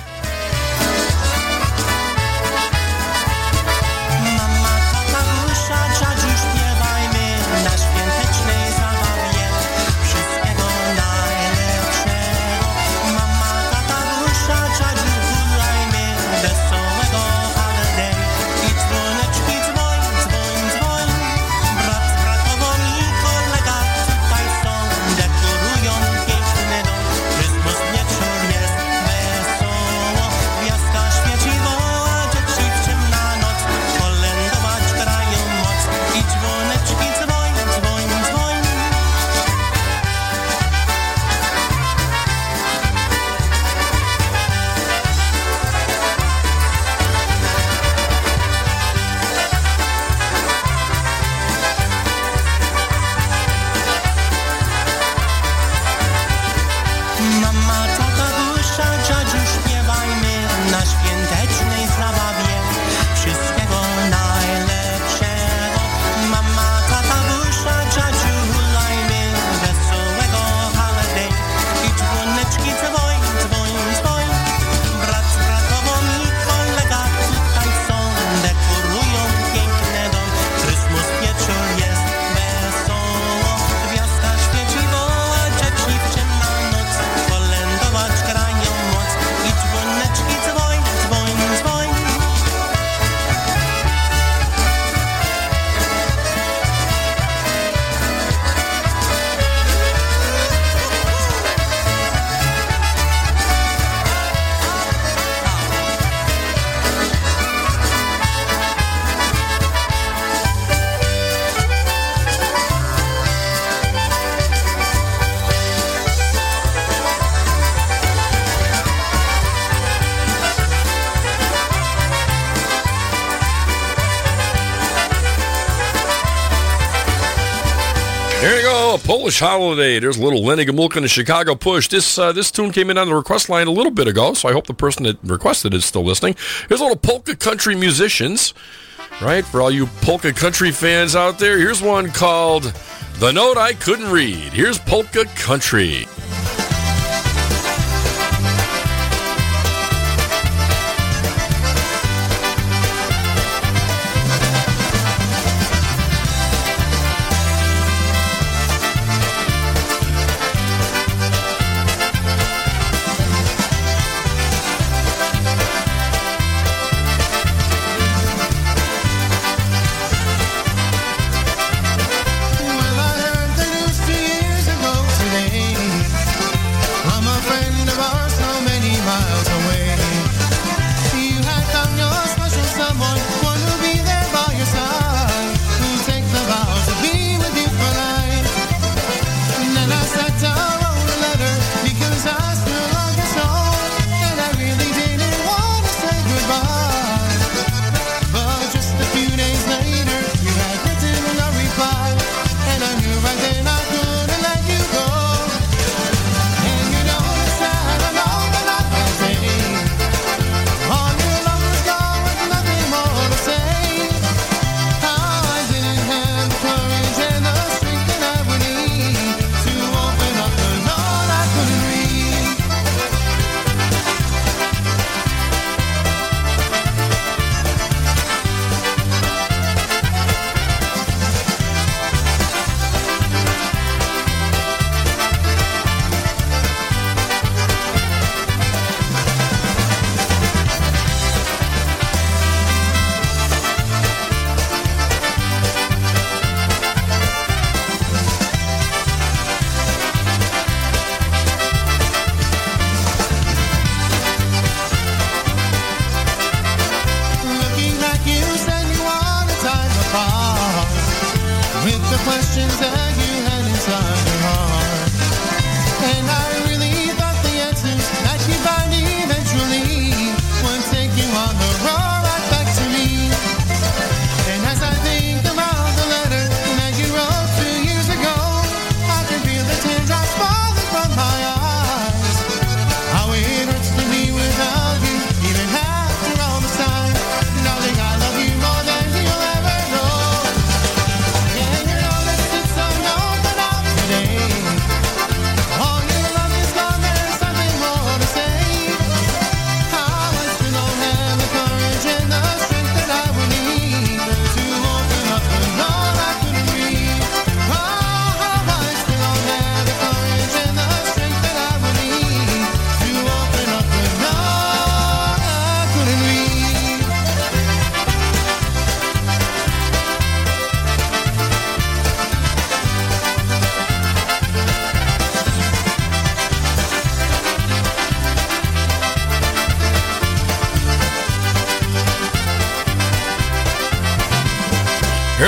Holiday. There's a little Lenny Gomulka and Chicago Push. This uh, this tune came in on the request line a little bit ago, so I hope the person that requested is still listening. Here's a little polka country musicians, right? For all you polka country fans out there, here's one called "The Note I Couldn't Read." Here's polka country.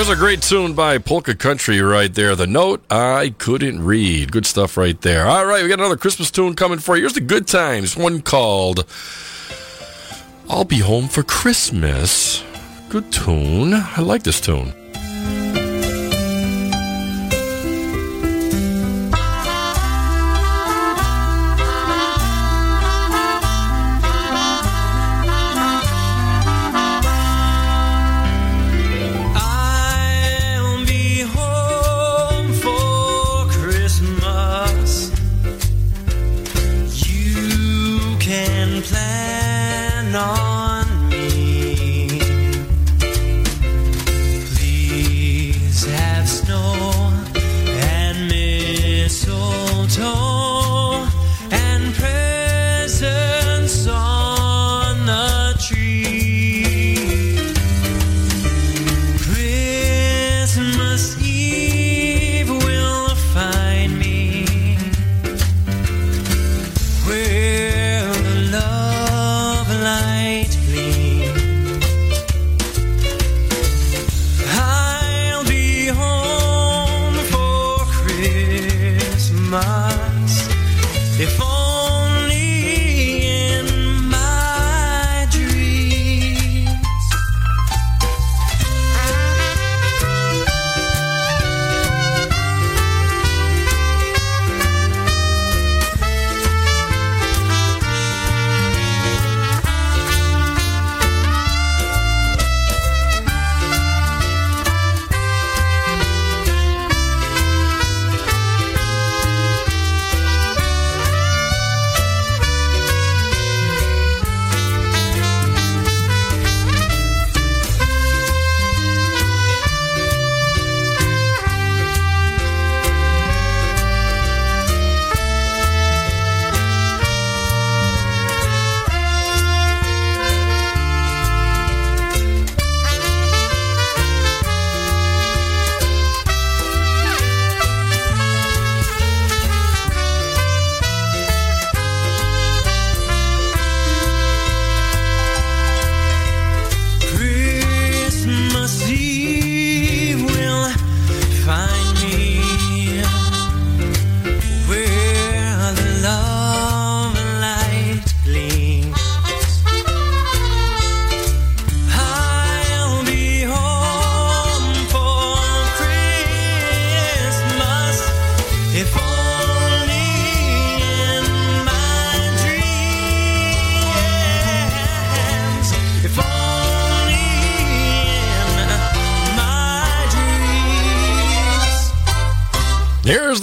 A great tune by Polka Country right there. The note I couldn't read. Good stuff right there. All right, we got another Christmas tune coming for you. Here's the good times. One called I'll Be Home for Christmas. Good tune. I like this tune.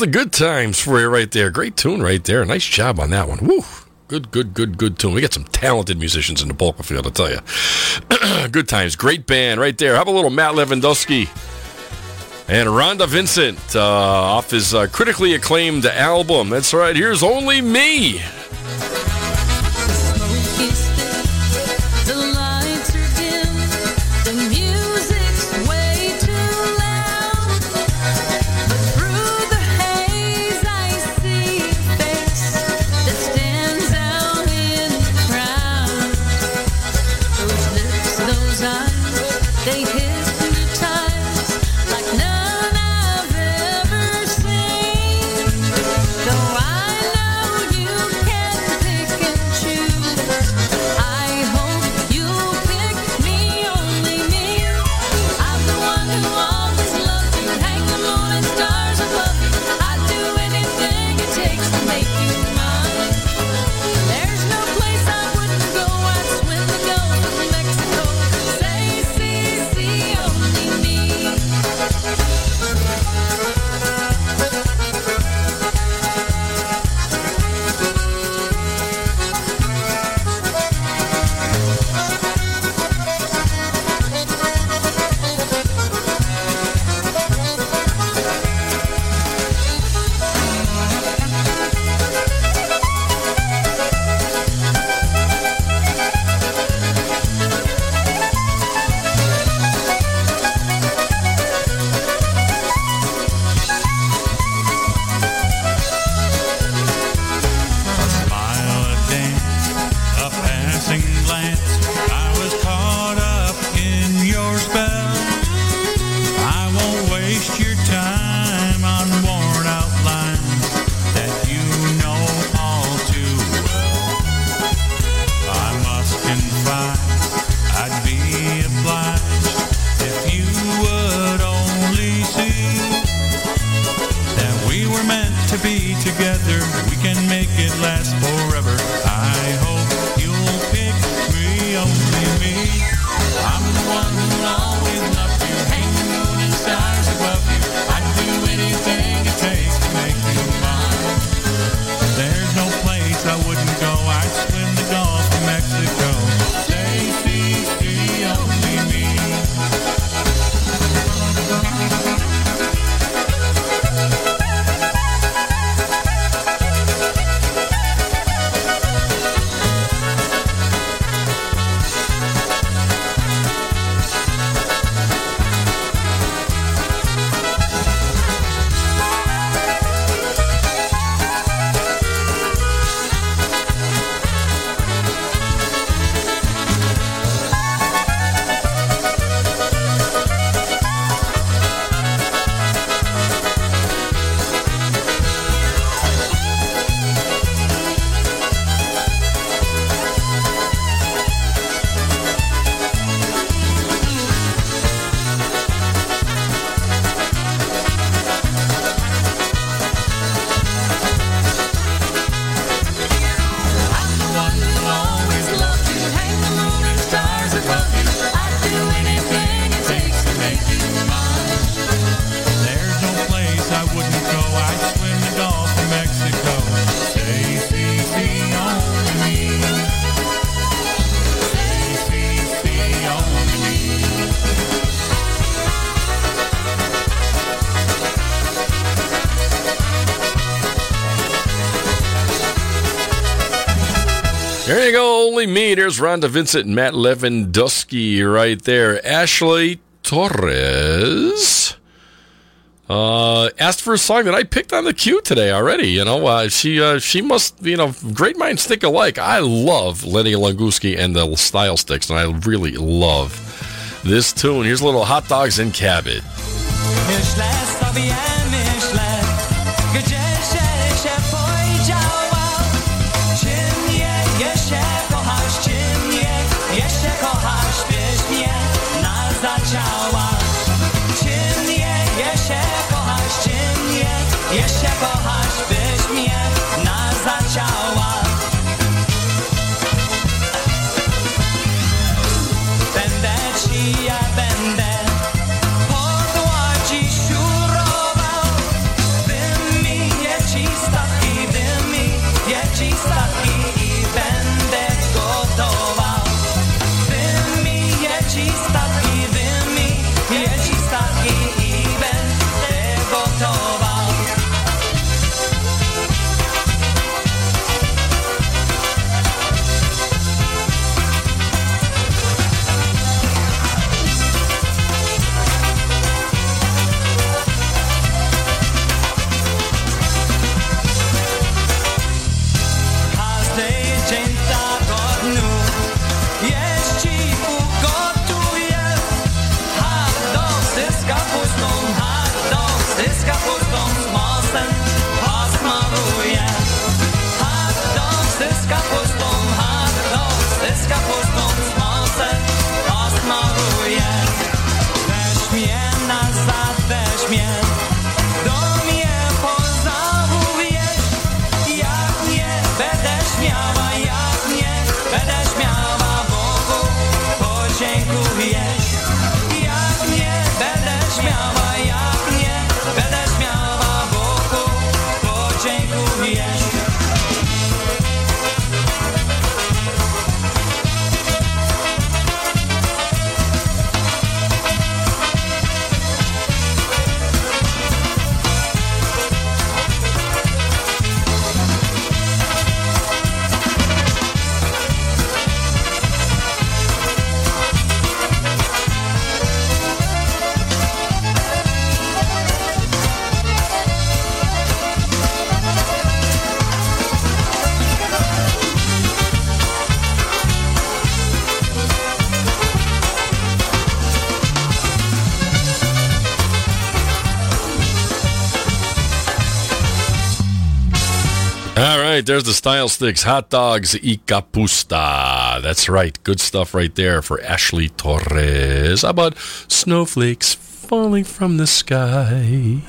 The good times for you right there. Great tune right there. Nice job on that one. Woo. Good, good, good, good tune. We got some talented musicians in the polka field, I'll tell you. (clears throat) good times. Great band right there. About a little Matt Lewandowski and Rhonda Vincent uh, off his uh, critically acclaimed album. That's right. Here's Only Me. only me. There's Rhonda Vincent and Matt Dusky right there. Ashley Torres uh, asked for a song that I picked on the queue today already. You know, uh, she uh, she must you know great minds think alike. I love Lenny Lunguski and the Style Sticks, and I really love this tune. Here's a little hot dogs and cabbage. there's the style sticks, hot dogs y capusta. That's right, good stuff right there for Ashley Torres. How about snowflakes falling from the sky?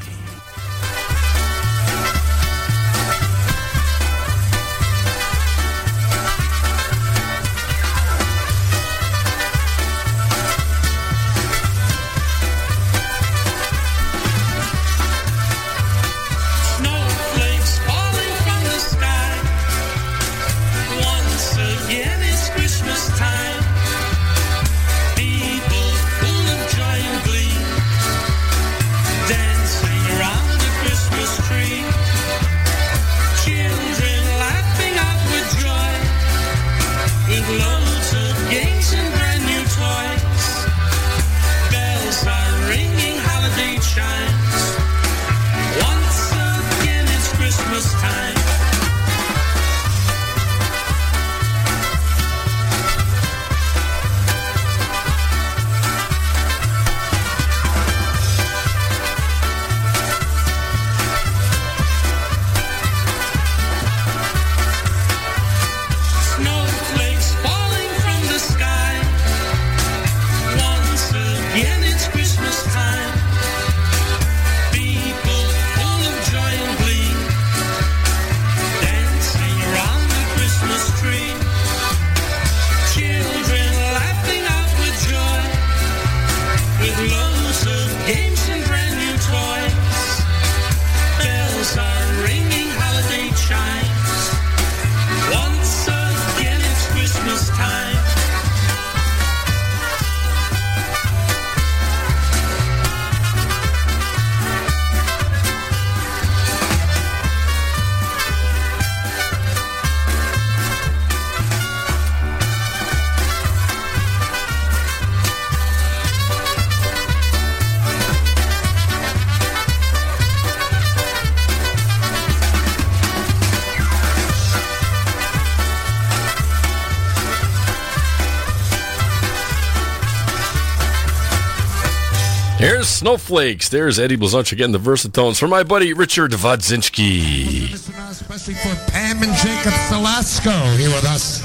Snowflakes. There's Eddie Blazonczyk again, the versatones for my buddy Richard Vodzinski. Especially for Pam and Jacob Salasco here with us,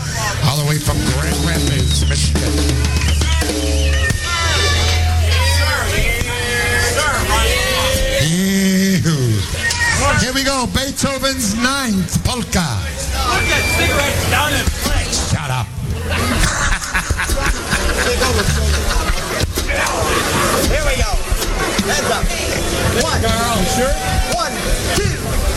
all the way from Grand Rapids, Michigan. Here we go, Beethoven's Ninth Polka. Shut up. (laughs) Heads up. One. Girl, sure. One, two.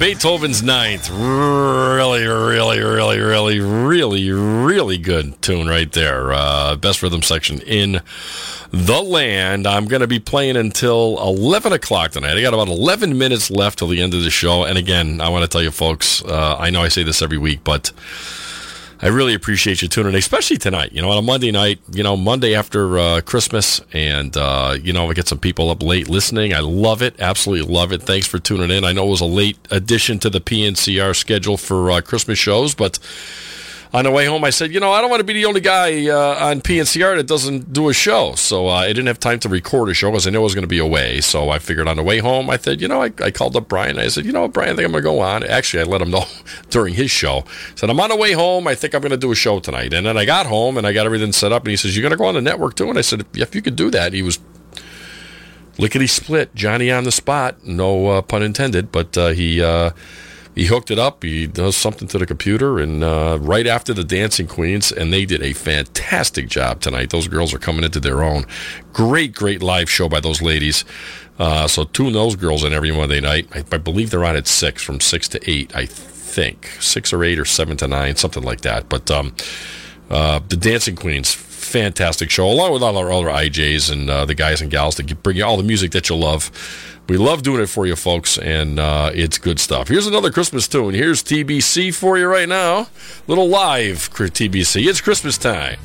Beethoven's Ninth. Really, really, really, really, really, really good tune right there. Uh, best rhythm section in the land. I'm going to be playing until 11 o'clock tonight. I got about 11 minutes left till the end of the show. And again, I want to tell you folks, uh, I know I say this every week, but I really appreciate you tuning in, especially tonight. You know, on a Monday night, you know, Monday after uh, Christmas, and, uh, you know, we get some people up late listening. I love it. Absolutely love it. Thanks for tuning in. I know it was a late addition to the PNCR schedule for uh, Christmas shows, but on the way home, I said, you know, I don't want to be the only guy uh, on PNCR that doesn't do a show. So uh, I didn't have time to record a show because I knew I was going to be away. So I figured on the way home, I said, you know, I, I called up Brian. I said, you know, Brian, I think I'm going to go on. Actually, I let him know (laughs) during his show. I said, I'm on the way home. I think I'm going to do a show tonight. And then I got home and I got everything set up. And he says, you're going to go on the network too? And I said, if you could do that. He was lickety split, Johnny on the spot. No uh, pun intended, but uh, he uh, he hooked it up. He does something to the computer, and uh, right after the Dancing Queens, and they did a fantastic job tonight. Those girls are coming into their own. Great, great live show by those ladies. Uh, so tune those girls in every Monday night. I, I believe they're on at six, from six to eight. I think six or eight or seven to nine, something like that. But um, uh, the Dancing Queens, fantastic show, along with all our other IJs and uh, the guys and gals that bring you all the music that you love. We love doing it for you, folks, and uh, it's good stuff. Here's another Christmas tune. Here's TBC for you right now. Little live TBC. It's Christmas time.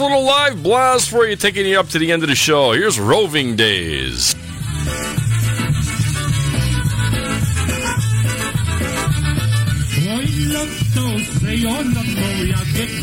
A little live blast for you, taking you up to the end of the show. Here's Roving Days. Oj, lotto, säg o lotto, jakie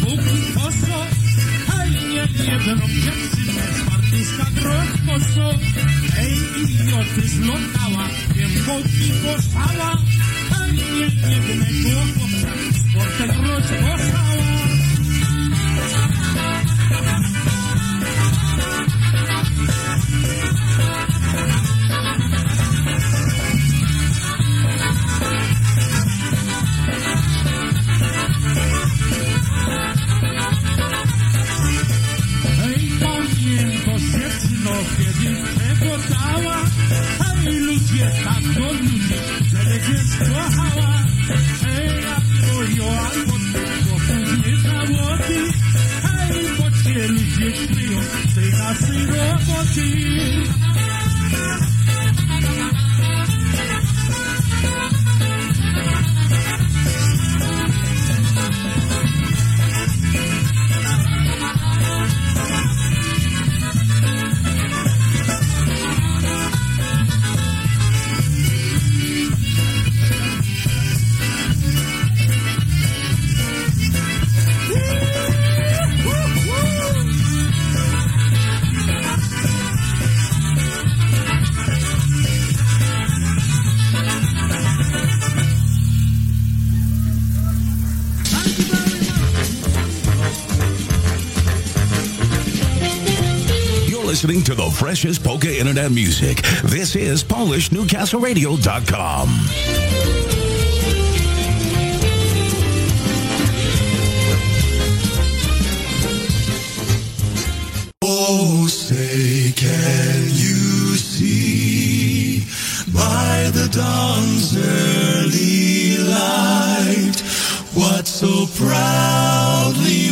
freshest polka internet music. This is PolishNewcastleRadio.com. Oh, say, can you see by the dawn's early light what so proudly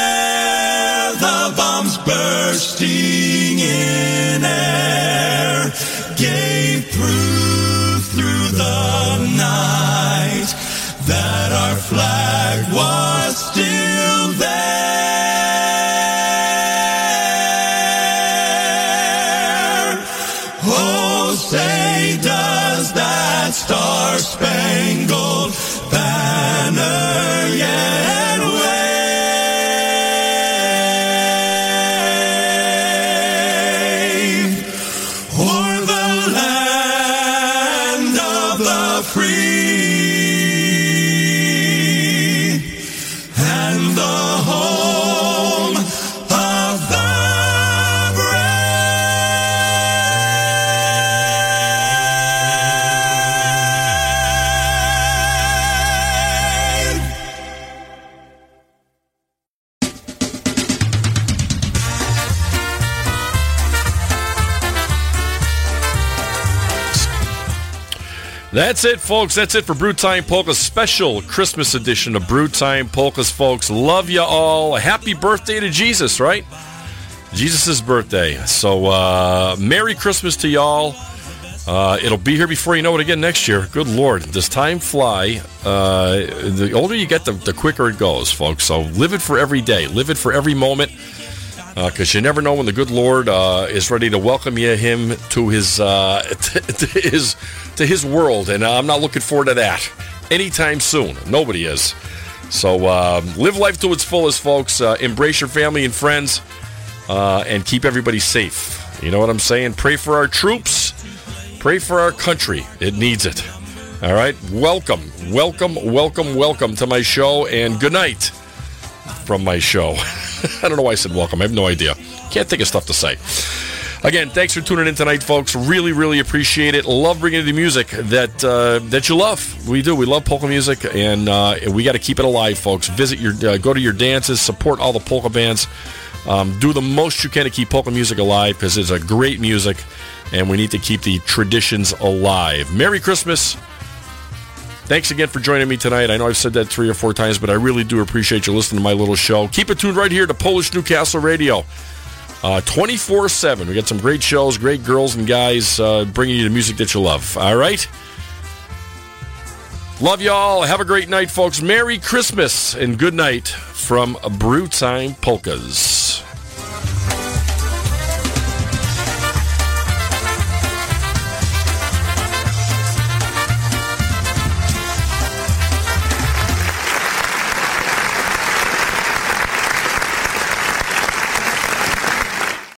bursting in air, gave proof through the night that our flag was still there. That's it, folks. That's it for Brew Time Polkas special Christmas edition of Brew Time Polkas, folks. Love you all. Happy birthday to Jesus, right? Jesus' birthday. So, uh, Merry Christmas to y'all. Uh, it'll be here before you know it again next year. Good Lord, does time fly? Uh, the older you get, the, the quicker it goes, folks. So live it for every day, live it for every moment, because you never know when the good Lord uh, is ready to welcome you him to his uh, (laughs) to his to his world, and I'm not looking forward to that anytime soon. Nobody is. So um, live life to its fullest, folks. Uh, embrace your family and friends, uh, and keep everybody safe. You know what I'm saying? Pray for our troops. Pray for our country. It needs it. All right. Welcome, welcome, welcome, welcome to my show, and good night from my show. (laughs) I don't know why I said welcome. I have no idea. Can't think of stuff to say. Again, thanks for tuning in tonight, folks. Really, really appreciate it. Love bringing you the music that uh, that you love. We do. We love polka music, and uh, we got to keep it alive, folks. Visit your, uh, go to your dances, support all the polka bands. Um, do the most you can to keep polka music alive because it's a great music, and we need to keep the traditions alive. Merry Christmas. Thanks again for joining me tonight. I know I've said that three or four times, but I really do appreciate you listening to my little show. Keep it tuned right here to Polish Newcastle Radio. 24 7. We got some great shows, great girls and guys uh, bringing you the music that you love. All right? Love y'all. Have a great night, folks. Merry Christmas and good night from Brew Time Polkas.